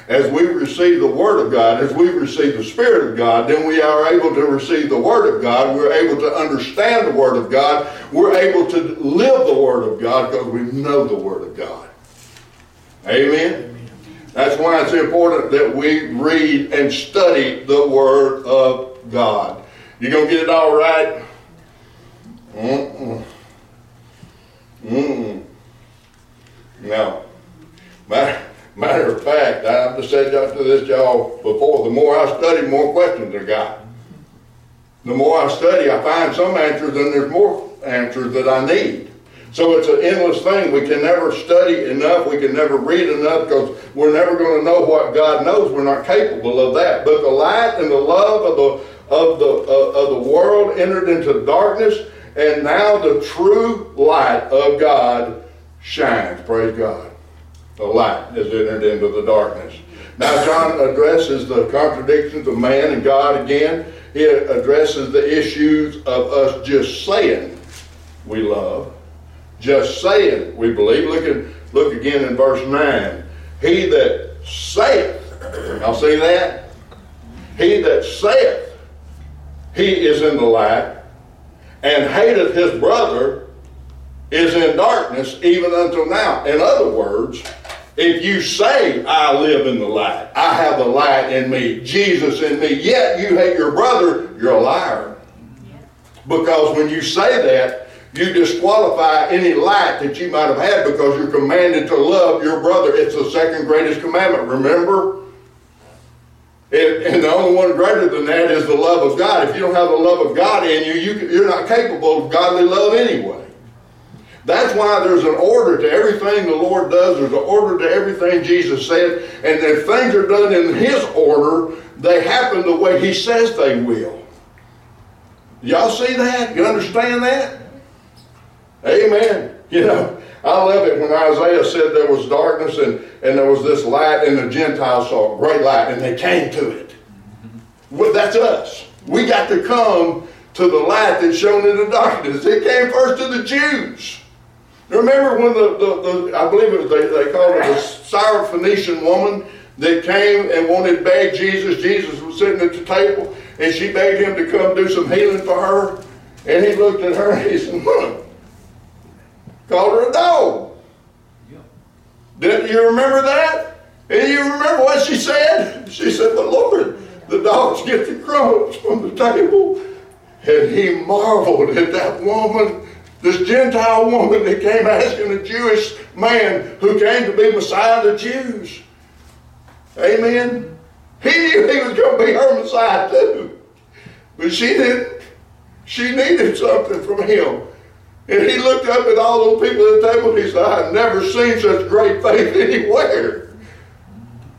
As we receive the Word of God, as we receive the Spirit of God, then we are able to receive the Word of God. We're able to understand the Word of God. We're able to live the Word of God because we know the Word of God. Amen. That's why it's important that we read and study the Word of God. You gonna get it all right? Mm-mm. Mm-mm. No. Matter, matter of fact, I've just said to this y'all before, the more I study, more questions I got. The more I study, I find some answers and there's more answers that I need. So it's an endless thing. We can never study enough. We can never read enough because we're never going to know what God knows. We're not capable of that. But the light and the love of the of the uh, of the world entered into darkness, and now the true light of God shines. Praise God. The light has entered into the darkness. Now John addresses the contradictions of man and God again. He addresses the issues of us just saying we love just saying we believe. Look at look again in verse 9. He that saith, y'all see that? He that saith he is in the light, and hateth his brother is in darkness even until now. In other words, if you say, I live in the light, I have the light in me, Jesus in me, yet you hate your brother, you're a liar. Because when you say that, you disqualify any light that you might have had because you're commanded to love your brother. It's the second greatest commandment, remember? It, and the only one greater than that is the love of God. If you don't have the love of God in you, you you're not capable of godly love anyway. That's why there's an order to everything the Lord does. There's an order to everything Jesus said. And if things are done in His order, they happen the way He says they will. Y'all see that? You understand that? Amen. You know, I love it when Isaiah said there was darkness and, and there was this light, and the Gentiles saw a great light, and they came to it. Well, that's us. We got to come to the light that's shown in the darkness. It came first to the Jews. Remember when the, the, the I believe it was, they, they called it the Syrophoenician woman that came and wanted to beg Jesus. Jesus was sitting at the table and she begged him to come do some healing for her. And he looked at her and he said. Called her a dog. Didn't you remember that? And you remember what she said? She said, But Lord, the dogs get the crumbs from the table. And he marveled at that woman, this Gentile woman that came asking a Jewish man who came to be Messiah of the Jews. Amen. He knew he was going to be her Messiah too. But she didn't. She needed something from him. And he looked up at all those people at the table and he said, I've never seen such great faith anywhere.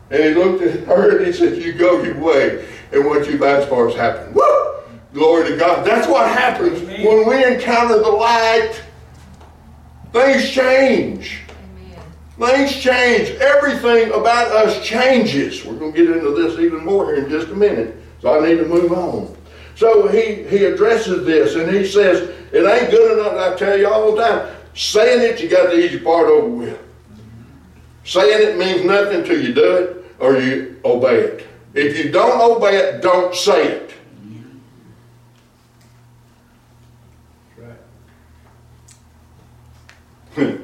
And he looked at her and he said, You go your way. And what you've asked for has happened. Woo! Glory to God. That's what happens Amen. when we encounter the light. Things change. Amen. Things change. Everything about us changes. We're going to get into this even more here in just a minute. So I need to move on. So he, he addresses this and he says, It ain't good enough, I tell you all the time. Saying it, you got the easy part over with. Saying it means nothing till you do it or you obey it. If you don't obey it, don't say it.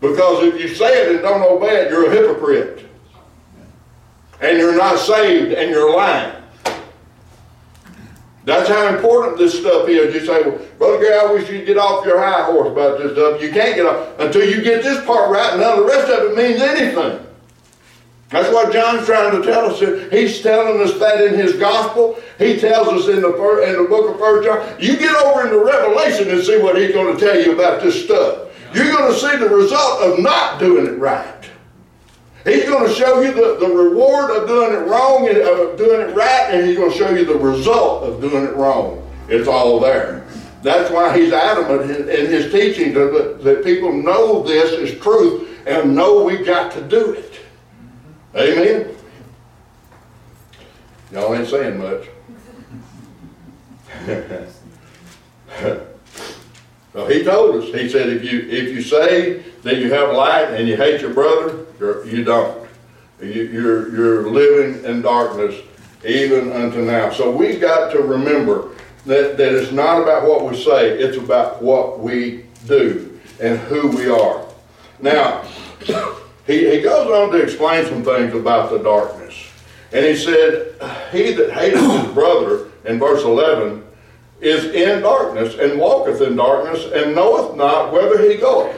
because if you say it and don't obey it, you're a hypocrite. And you're not saved and you're lying. That's how important this stuff is. You say, well, Brother Gary, I wish you'd get off your high horse about this stuff. You can't get off until you get this part right, and none of the rest of it means anything. That's what John's trying to tell us. He's telling us that in his gospel. He tells us in the, in the book of First John. You get over into Revelation and see what he's going to tell you about this stuff. You're going to see the result of not doing it right. He's going to show you the, the reward of doing it wrong and of doing it right, and he's going to show you the result of doing it wrong. It's all there. That's why he's adamant in, in his teaching that, that people know this is truth and know we've got to do it. Amen? Y'all ain't saying much. so he told us, he said, if you if you say that you have light and you hate your brother, you're, you don't. You, you're, you're living in darkness even unto now. So we've got to remember that, that it's not about what we say, it's about what we do and who we are. Now, he, he goes on to explain some things about the darkness. And he said, He that hateth his brother, in verse 11, is in darkness and walketh in darkness and knoweth not whither he goeth.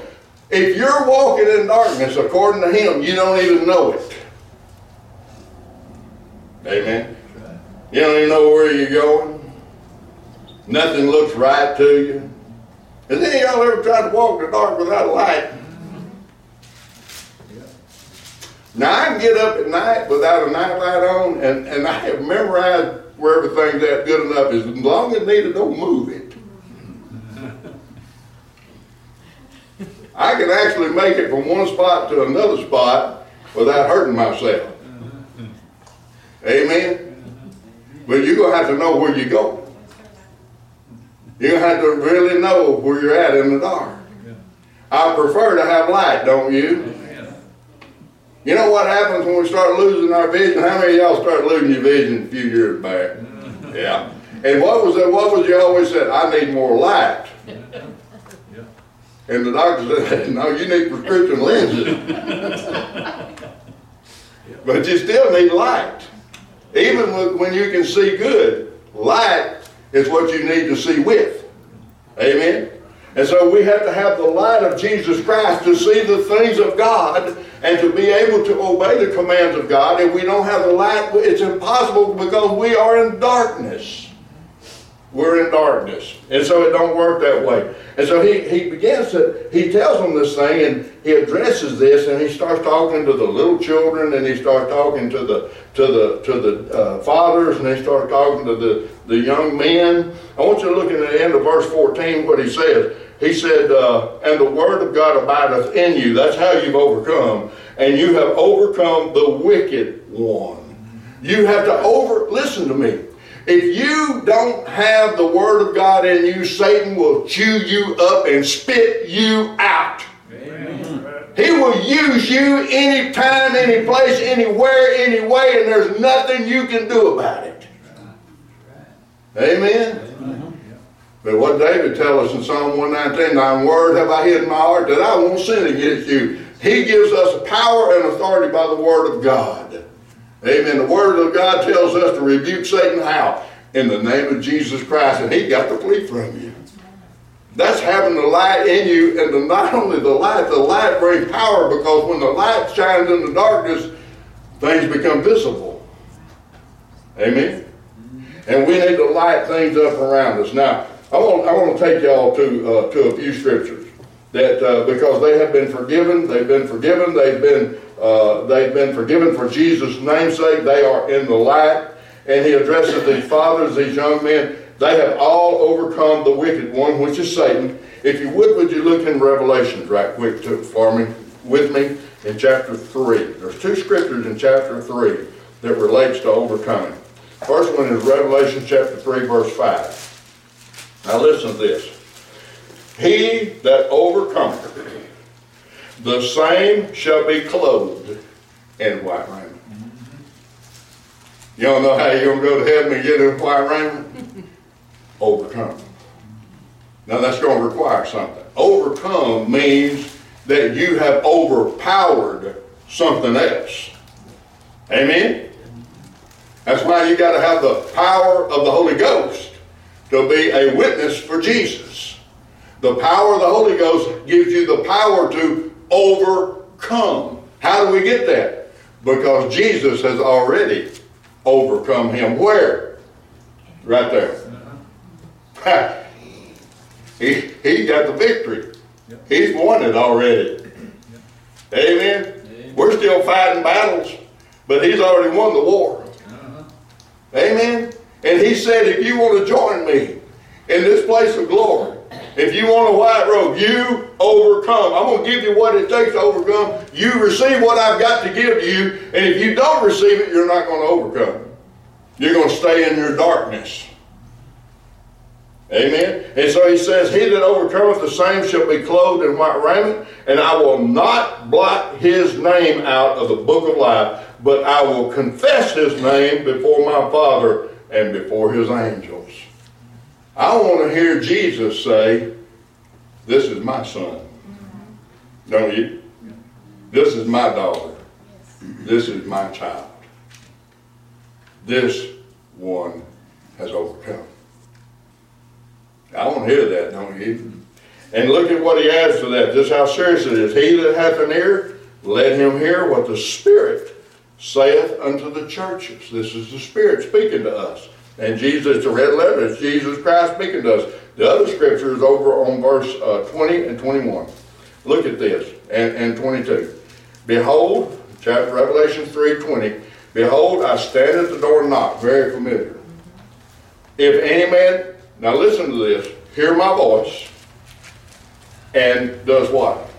If you're walking in darkness, according to him, you don't even know it. Amen. You don't even know where you're going. Nothing looks right to you. Any of y'all ever tried to walk in the dark without a light? Now I can get up at night without a nightlight on, and, and I have memorized where everything's at good enough. As long as needed, don't move it. I can actually make it from one spot to another spot without hurting myself. Amen. But you're gonna have to know where you go. You're gonna have to really know where you're at in the dark. I prefer to have light, don't you? You know what happens when we start losing our vision? How many of y'all started losing your vision a few years back? Yeah. And what was that? What was you always said? I need more light. And the doctor said, no, you need prescription lenses. but you still need light. Even when you can see good, light is what you need to see with. Amen? And so we have to have the light of Jesus Christ to see the things of God and to be able to obey the commands of God. If we don't have the light, it's impossible because we are in darkness. We're in darkness. And so it don't work that way. And so he, he begins to, he tells them this thing and he addresses this and he starts talking to the little children and he starts talking to the, to the, to the uh, fathers and he starts talking to the, the young men. I want you to look at the end of verse 14 what he says. he said, uh, and the word of God abideth in you. That's how you've overcome. And you have overcome the wicked one. You have to over, listen to me. If you don't have the word of God in you, Satan will chew you up and spit you out. He will use you anytime, any place, anywhere, any way, and there's nothing you can do about it. Amen? But what David tells us in Psalm 119, Thine word have I hid in my heart that I won't sin against you. He gives us power and authority by the word of God. Amen. The word of God tells us to rebuke Satan how? In the name of Jesus Christ, and he got to flee from you. That's having the light in you, and the, not only the light, the light brings power because when the light shines in the darkness, things become visible. Amen? And we need to light things up around us. Now, I want, I want to take y'all to, uh, to a few scriptures that uh, because they have been forgiven, they've been forgiven, they've been, uh, they've been forgiven for Jesus' namesake, they are in the light. And he addresses these fathers, these young men, they have all overcome the wicked one, which is Satan. If you would, would you look in Revelations right quick to, for me, with me in chapter 3. There's two scriptures in chapter 3 that relates to overcoming. First one is Revelation chapter 3, verse 5. Now listen to this. He that overcometh, the same shall be clothed in white raiment. You don't know how you're going to go to heaven and get in white raiment? overcome. Now that's going to require something. Overcome means that you have overpowered something else. Amen? That's why you got to have the power of the Holy Ghost to be a witness for Jesus. The power of the Holy Ghost gives you the power to overcome. How do we get that? Because Jesus has already overcome him. Where? Right there. he, he got the victory. He's won it already. Amen. We're still fighting battles, but he's already won the war. Uh-huh. Amen. And he said, if you want to join me in this place of glory, if you want a white robe, you overcome. I'm going to give you what it takes to overcome. You receive what I've got to give to you, and if you don't receive it, you're not going to overcome. You're going to stay in your darkness. Amen. And so he says, He that overcometh the same shall be clothed in white raiment, and I will not blot his name out of the book of life, but I will confess his name before my Father and before his angels. I want to hear Jesus say, This is my son. Mm-hmm. Don't you? This is my daughter. This is my child. This one has overcome. I want to hear that, don't you? Mm-hmm. And look at what he adds to that, just how serious it is. He that hath an ear, let him hear what the Spirit saith unto the churches. This is the Spirit speaking to us. And Jesus, it's a red letter, it's Jesus Christ speaking to us. The other scripture is over on verse uh, 20 and 21. Look at this, and, and 22. Behold, chapter Revelation 3, 20. Behold, I stand at the door and knock. Very familiar. If any man now listen to this. Hear my voice. And does what?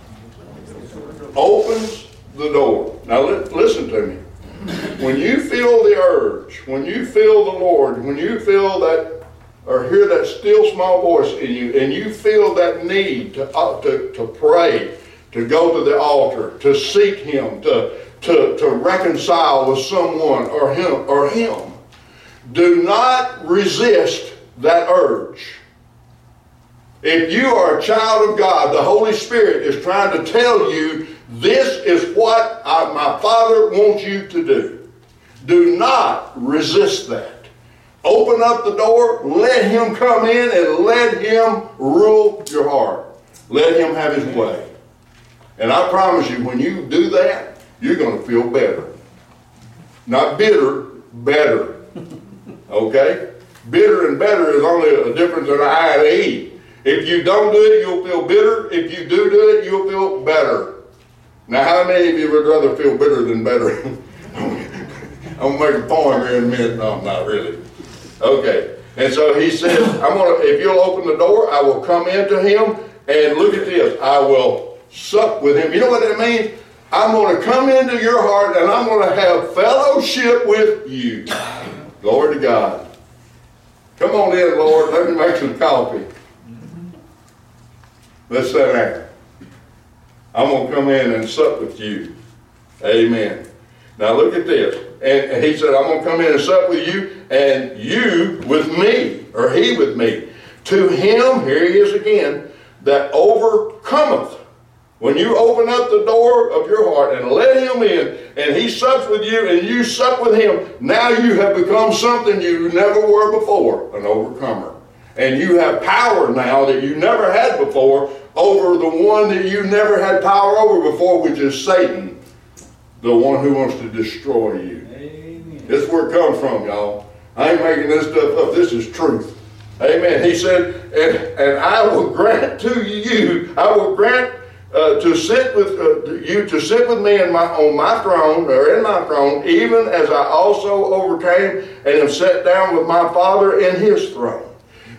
Opens the door. Now li- listen to me. When you feel the urge, when you feel the Lord, when you feel that or hear that still small voice in you, and you feel that need to, uh, to, to pray, to go to the altar, to seek Him, to, to, to reconcile with someone or Him or Him, do not resist that urge. If you are a child of God, the Holy Spirit is trying to tell you this is what I, my Father wants you to do. Do not resist that. Open up the door, let Him come in, and let Him rule your heart. Let Him have His way. And I promise you, when you do that, you're going to feel better. Not bitter, better. Okay? Bitter and better is only a difference in an I and an E. If you don't do it, you'll feel bitter. If you do do it, you'll feel better. Now, how many of you would rather feel bitter than better? I'm gonna make a poem here in a minute. No, I'm not really. Okay. And so he says, I'm gonna if you'll open the door, I will come into him And look at this. I will sup with him. You know what that means? I'm going to come into your heart and I'm going to have fellowship with you. Glory to God. Come on in, Lord. Let me make some coffee. Let's sit down. I'm going to come in and sup with you. Amen. Now look at this. And he said, I'm going to come in and sup with you, and you with me, or he with me. To him, here he is again, that overcometh. When you open up the door of your heart and let him in, and he sups with you, and you sup with him, now you have become something you never were before an overcomer. And you have power now that you never had before over the one that you never had power over before, which is Satan, the one who wants to destroy you. Amen. This is where it comes from, y'all. I ain't making this stuff up. This is truth. Amen. He said, and, and I will grant to you, I will grant uh, to sit with uh, you to sit with me in my, on my throne or in my throne, even as I also overcame and am set down with my Father in His throne.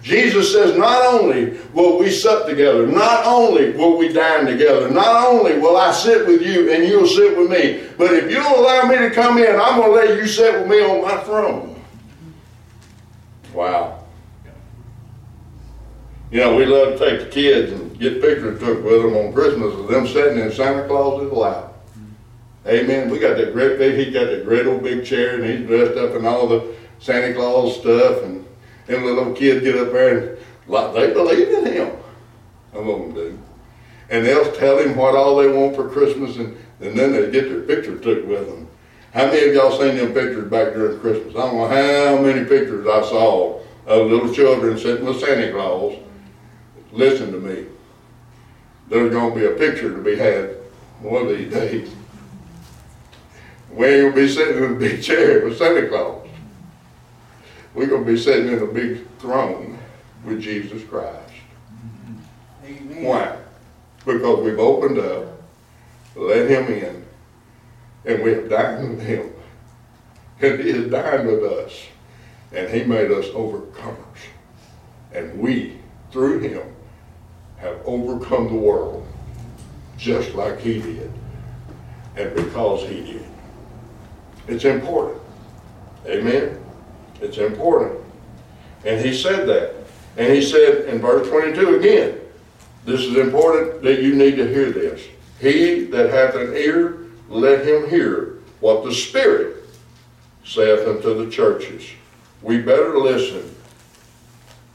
Jesus says, not only will we sup together, not only will we dine together, not only will I sit with you and you'll sit with me, but if you'll allow me to come in, I'm going to let you sit with me on my throne. Wow. You know, we love to take the kids and get pictures took with them on Christmas of them sitting in Santa Claus's lap. Amen. We got that great big, he got that great old big chair and he's dressed up in all the Santa Claus stuff and them little kids get up there and like, they believe in him. Some of them do. And they'll tell him what all they want for Christmas and, and then they get their picture took with them. How many of y'all seen them pictures back during Christmas? I don't know how many pictures I saw of little children sitting with Santa Claus. Listen to me. There's going to be a picture to be had one of these days. Going to be sitting in a big chair with Santa Claus. We're going to be sitting in a big throne with Jesus Christ. Amen. Why? Because we've opened up, let him in, and we have dined with him. And he has dined with us. And he made us overcomers. And we, through him, have overcome the world just like he did. And because he did. It's important. Amen. It's important. And he said that. And he said in verse 22 again, this is important that you need to hear this. He that hath an ear, let him hear what the Spirit saith unto the churches. We better listen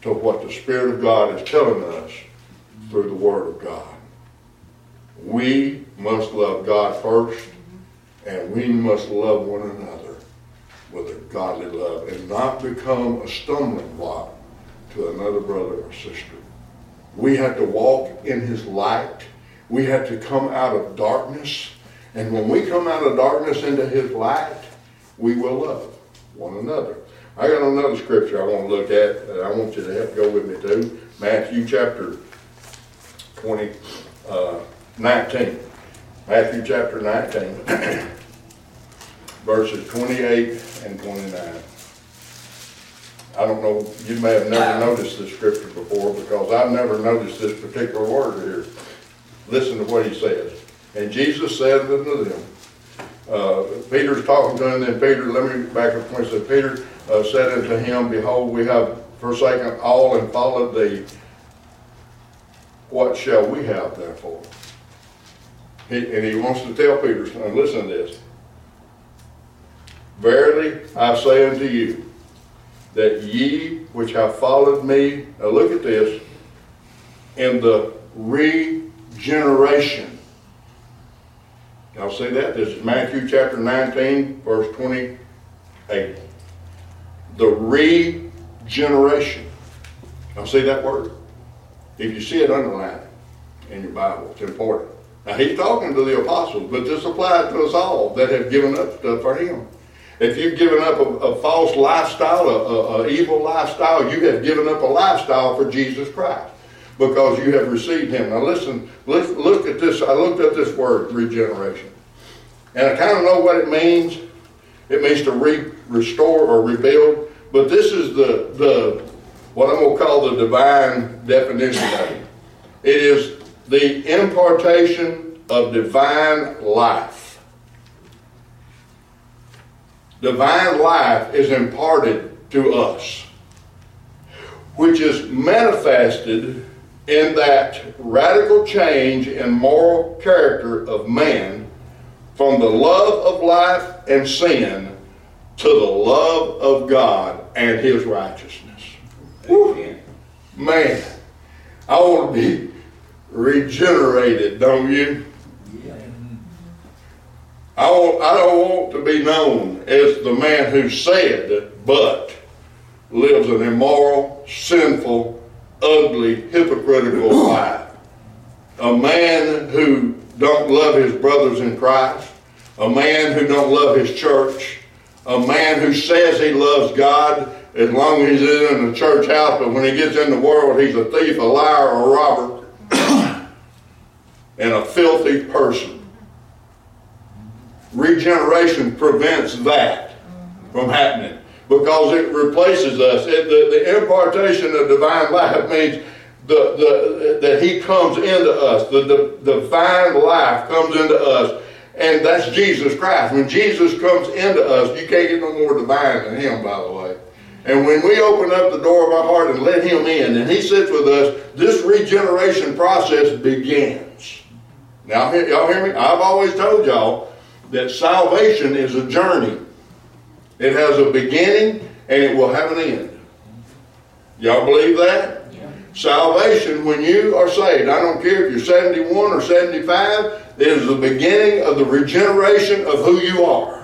to what the Spirit of God is telling us through the Word of God. We must love God first, and we must love one another with a godly love and not become a stumbling block to another brother or sister. We have to walk in his light. We have to come out of darkness. And when we come out of darkness into his light, we will love one another. I got another scripture I want to look at that I want you to help go with me to. Matthew chapter 20, uh, 19. Matthew chapter 19. verses 28 and 29. I don't know, you may have never noticed this scripture before because I've never noticed this particular word here. Listen to what he says. And Jesus said unto them, uh, Peter's talking to him, then Peter, let me back up he said, Peter uh, said unto him, Behold, we have forsaken all and followed thee. What shall we have therefore? He, and he wants to tell Peter, listen to this. Verily I say unto you, that ye which have followed me, now look at this, in the regeneration. Y'all see that? This is Matthew chapter 19, verse 28. The regeneration. Now see that word? If you see it, underline it in your Bible. It's important. Now he's talking to the apostles, but this applies to us all that have given up stuff for him. If you've given up a, a false lifestyle, a, a, a, evil lifestyle, you have given up a lifestyle for Jesus Christ because you have received Him. Now listen, look, look at this. I looked at this word, regeneration. And I kind of know what it means. It means to re, restore or rebuild. But this is the, the what I'm going to call the divine definition of it. It is the impartation of divine life. Divine life is imparted to us, which is manifested in that radical change in moral character of man from the love of life and sin to the love of God and his righteousness. Whew. Man, I want to be regenerated, don't you? I, don't want to be known as the man who said, but lives an immoral, sinful, ugly, hypocritical life. A man who don't love his brothers in Christ, a man who don't love his church, a man who says he loves God as long as he's in the church house, but when he gets in the world, he's a thief, a liar, a robber, and a filthy person. Regeneration prevents that from happening because it replaces us. It, the, the impartation of divine life means the, the, that He comes into us. The, the divine life comes into us, and that's Jesus Christ. When Jesus comes into us, you can't get no more divine than Him, by the way. And when we open up the door of our heart and let Him in, and He sits with us, this regeneration process begins. Now, y'all hear me? I've always told y'all that salvation is a journey. It has a beginning and it will have an end. Y'all believe that? Yeah. Salvation, when you are saved, I don't care if you're 71 or 75, is the beginning of the regeneration of who you are.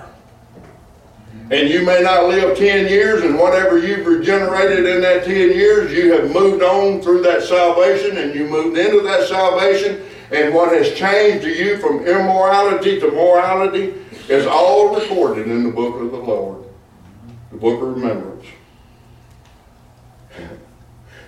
And you may not live 10 years, and whatever you've regenerated in that 10 years, you have moved on through that salvation and you moved into that salvation. And what has changed you from immorality to morality is all recorded in the book of the Lord, the book of remembrance.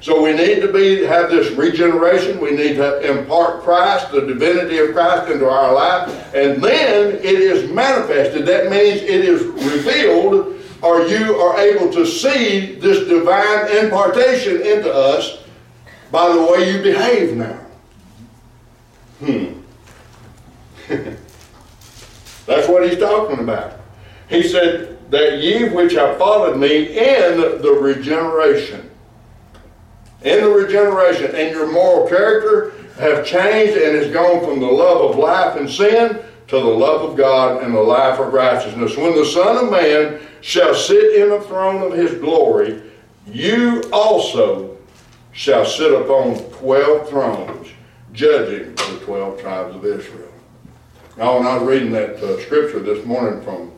So we need to be have this regeneration. We need to impart Christ, the divinity of Christ, into our life, and then it is manifested. That means it is revealed, or you are able to see this divine impartation into us by the way you behave now. Hmm. That's what he's talking about. He said, That ye which have followed me in the regeneration in the regeneration and your moral character have changed and has gone from the love of life and sin to the love of God and the life of righteousness. When the Son of Man shall sit in the throne of his glory, you also shall sit upon twelve thrones, judging the twelve tribes of Israel. Now, when I was reading that uh, scripture this morning from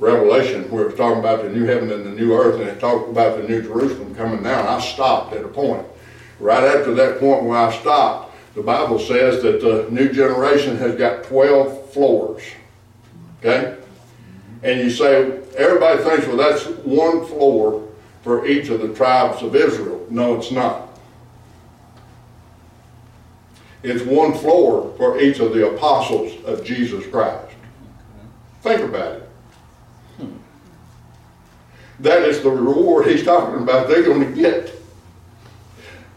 Revelation, where it's talking about the new heaven and the new earth, and it talked about the new Jerusalem coming down, I stopped at a point. Right after that point where I stopped, the Bible says that the new generation has got 12 floors. Okay? And you say, everybody thinks, well, that's one floor for each of the tribes of Israel. No, it's not. It's one floor for each of the apostles of Jesus Christ. Think about it. That is the reward he's talking about they're going to get.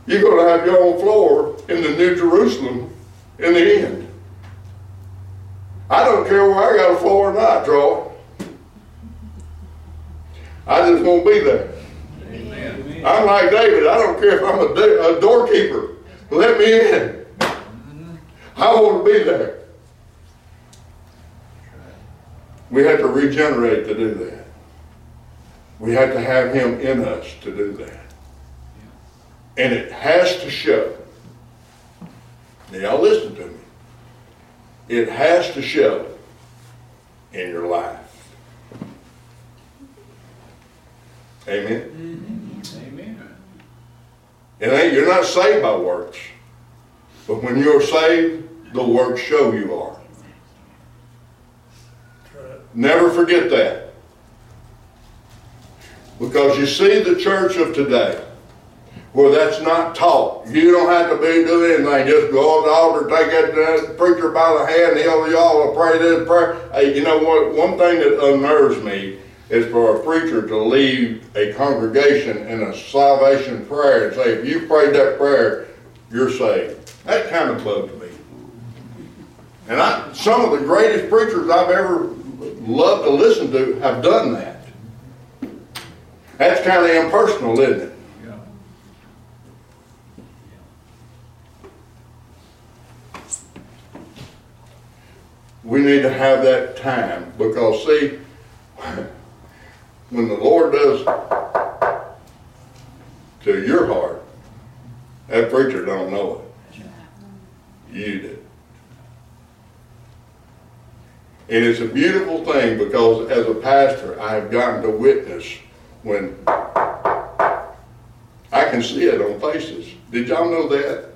You're going to have your own floor in the New Jerusalem in the end. I don't care where I got a floor or not, draw. I just won't be there. Amen. I'm like David. I don't care if I'm a, a doorkeeper. Let me in. I want to be there. We have to regenerate to do that. We have to have him in us to do that. And it has to show. Now listen to me. It has to show in your life. Amen. Amen. And ain't, you're not saved by works. But when you're saved, the work show you are. Never forget that. Because you see the church of today, where that's not taught. You don't have to be doing anything. Just go on the altar, take that, preacher by the hand, he'll y'all will pray this prayer. Hey, you know what? One thing that unnerves me is for a preacher to leave a congregation in a salvation prayer and say, if you prayed that prayer, you're saved. That kind of bugs me. And I, some of the greatest preachers I've ever loved to listen to have done that. That's kind of impersonal, isn't it? We need to have that time because see, when the Lord does to your heart, that preacher don't know it. You do. And it's a beautiful thing because as a pastor, I have gotten to witness when I can see it on faces. Did y'all know that?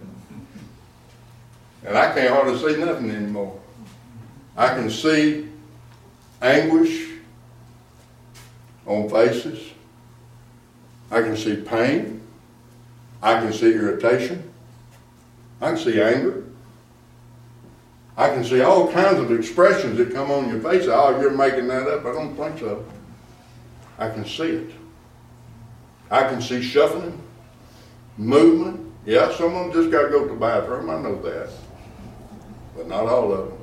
And I can't hardly see nothing anymore. I can see anguish on faces. I can see pain. I can see irritation. I can see anger. I can see all kinds of expressions that come on your face. Oh, you're making that up. I don't think so. I can see it. I can see shuffling, movement. Yeah, some of them just got to go to the bathroom. I know that. But not all of them.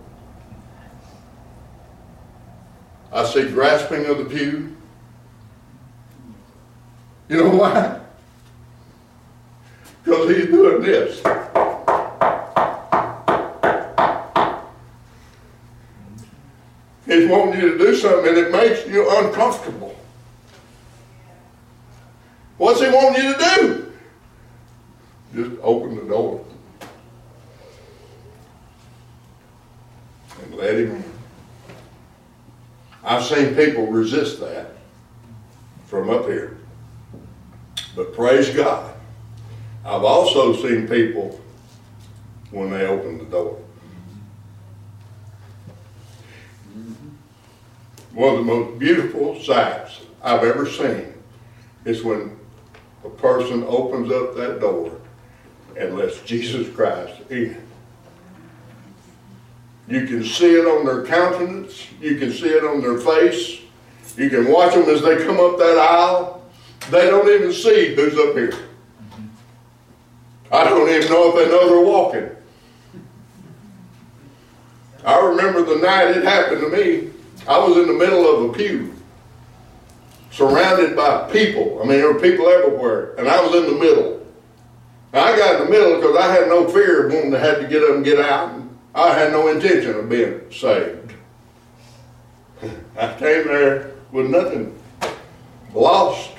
I see grasping of the pew. You know why? Because he's doing this. He's wanting you to do something and it makes you uncomfortable. What's he wanting you to do? Just open the door and let him in. I've seen people resist that from up here. But praise God. I've also seen people when they open the door. One of the most beautiful sights I've ever seen is when a person opens up that door and lets Jesus Christ in. You can see it on their countenance. You can see it on their face. You can watch them as they come up that aisle. They don't even see who's up here. I don't even know if they know they're walking. I remember the night it happened to me. I was in the middle of a pew, surrounded by people. I mean, there were people everywhere, and I was in the middle. Now, I got in the middle because I had no fear of wanting to have to get up and get out. I had no intention of being saved. I came there with nothing, lost.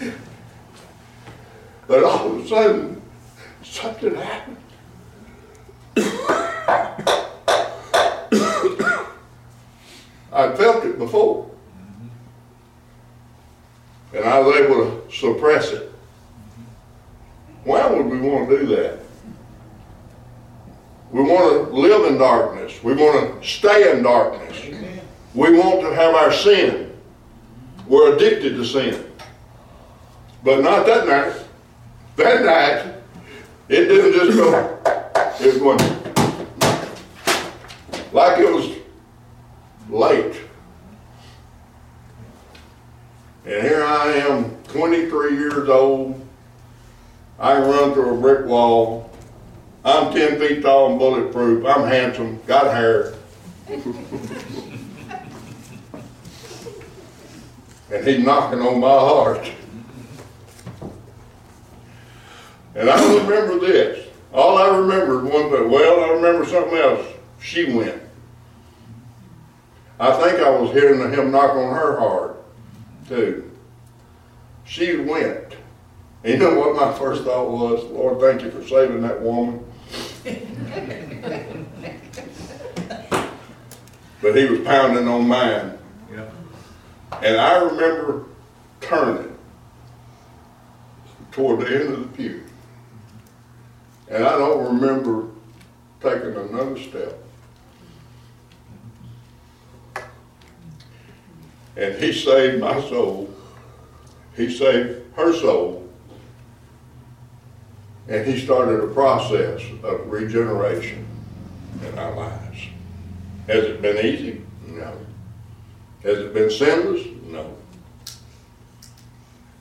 But all of a sudden, something happened. I'd felt it before. And I was able to suppress it. Why would we want to do that? We want to live in darkness. We want to stay in darkness. We want to have our sin. We're addicted to sin. But not that night. That night, it didn't just go, it went like it was late. And here I am, 23 years old. I run through a brick wall. I'm 10 feet tall and bulletproof. I'm handsome, got hair. and he's knocking on my heart. And I remember this. All I remember is one thing. Well, I remember something else. She went. I think I was hearing him knock on her heart, too. She went. And you know what my first thought was? Lord, thank you for saving that woman. but he was pounding on mine. Yeah. And I remember turning toward the end of the pew. And I don't remember taking another step. And he saved my soul. He saved her soul. And he started a process of regeneration in our lives. Has it been easy? No. Has it been sinless? No.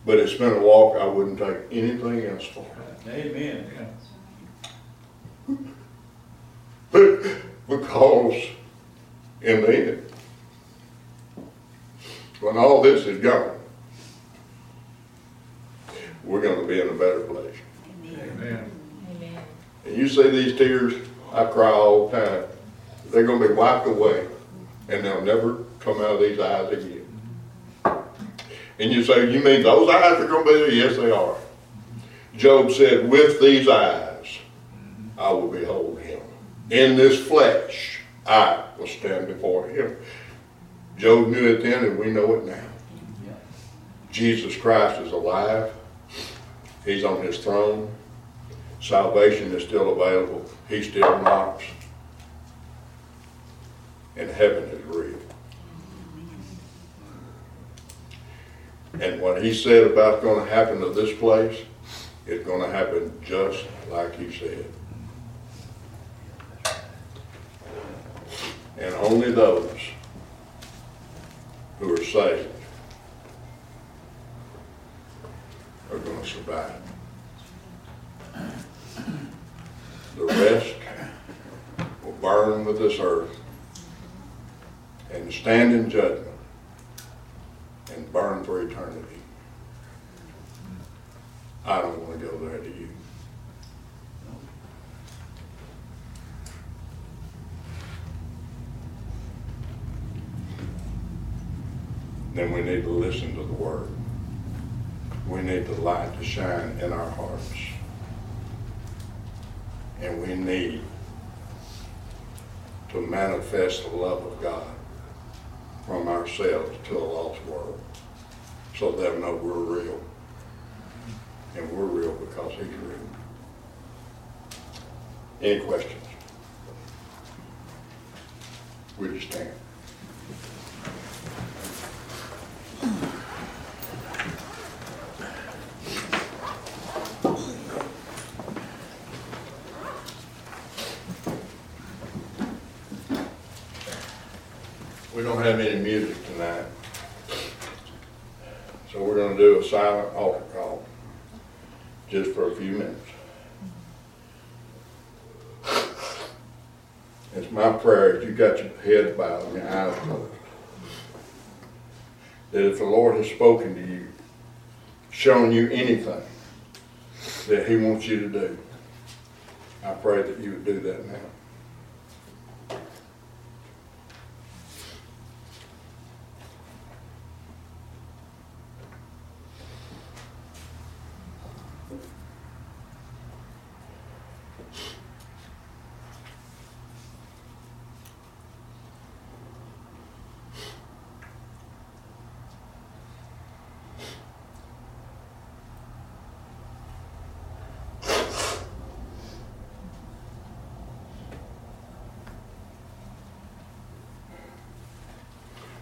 But it's been a walk I wouldn't take anything else for. Amen. Because in the end, when all this is gone, we're gonna be in a better place. Amen. Amen. And you see these tears, I cry all the time. They're gonna be wiped away and they'll never come out of these eyes again. And you say, you mean those eyes are gonna be there? Yes, they are. Job said, with these eyes, I will behold him. In this flesh, I will stand before him. Job knew it then and we know it now. Jesus Christ is alive. He's on his throne. Salvation is still available. He still knocks. And heaven is real. And what he said about going to happen to this place is going to happen just like he said. And only those who are saved are going to survive. The rest will burn with this earth and stand in judgment and burn for eternity. I don't want to go there to you. Then we need to listen to the word. We need the light to shine in our hearts. And we need to manifest the love of God from ourselves to a lost world so they'll know we're real. And we're real because he's real. Any questions? Would you stand? We don't have any music tonight. So we're gonna do a silent altar call, just for a few minutes. It's my prayer, if you got your head bowed and your eyes closed, that if the Lord has spoken to you, shown you anything that he wants you to do, I pray that you would do that now.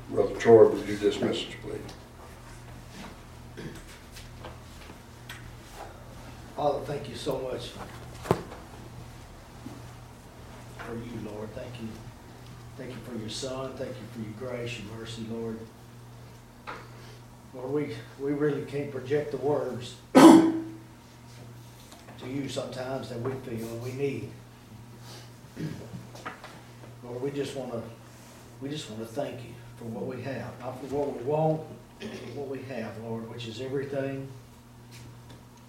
Brother You dismiss us, please? Father, thank you so much for you, Lord. Thank you. Thank you for your son. Thank you for your grace, your mercy, Lord. Lord, we, we really can't project the words to you sometimes that we feel and we need. Lord, we just want to, we just want to thank you for what we have, not for what we want, but for what we have, Lord, which is everything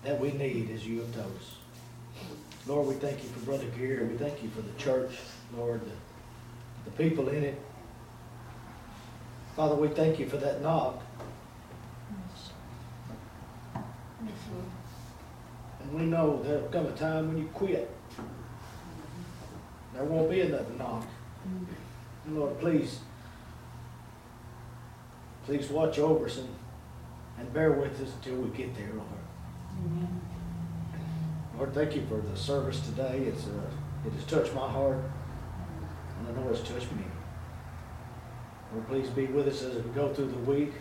that we need as you have told us. Lord, we thank you for Brother Gary. We thank you for the church, Lord, the, the people in it. Father, we thank you for that knock. And we know there'll come a time when you quit. There won't be another knock. And Lord, please, please watch over us and, and bear with us until we get there, Lord. Lord, thank you for the service today. It's, uh, it has touched my heart, and I know it's touched me. Lord, please be with us as we go through the week.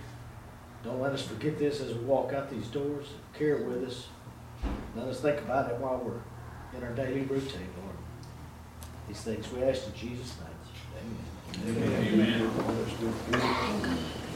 Don't let us forget this as we walk out these doors. Carry it with us. Let us think about it while we're in our daily routine, Lord. These things we ask in Jesus' name. Amen. Amen. Let's do it.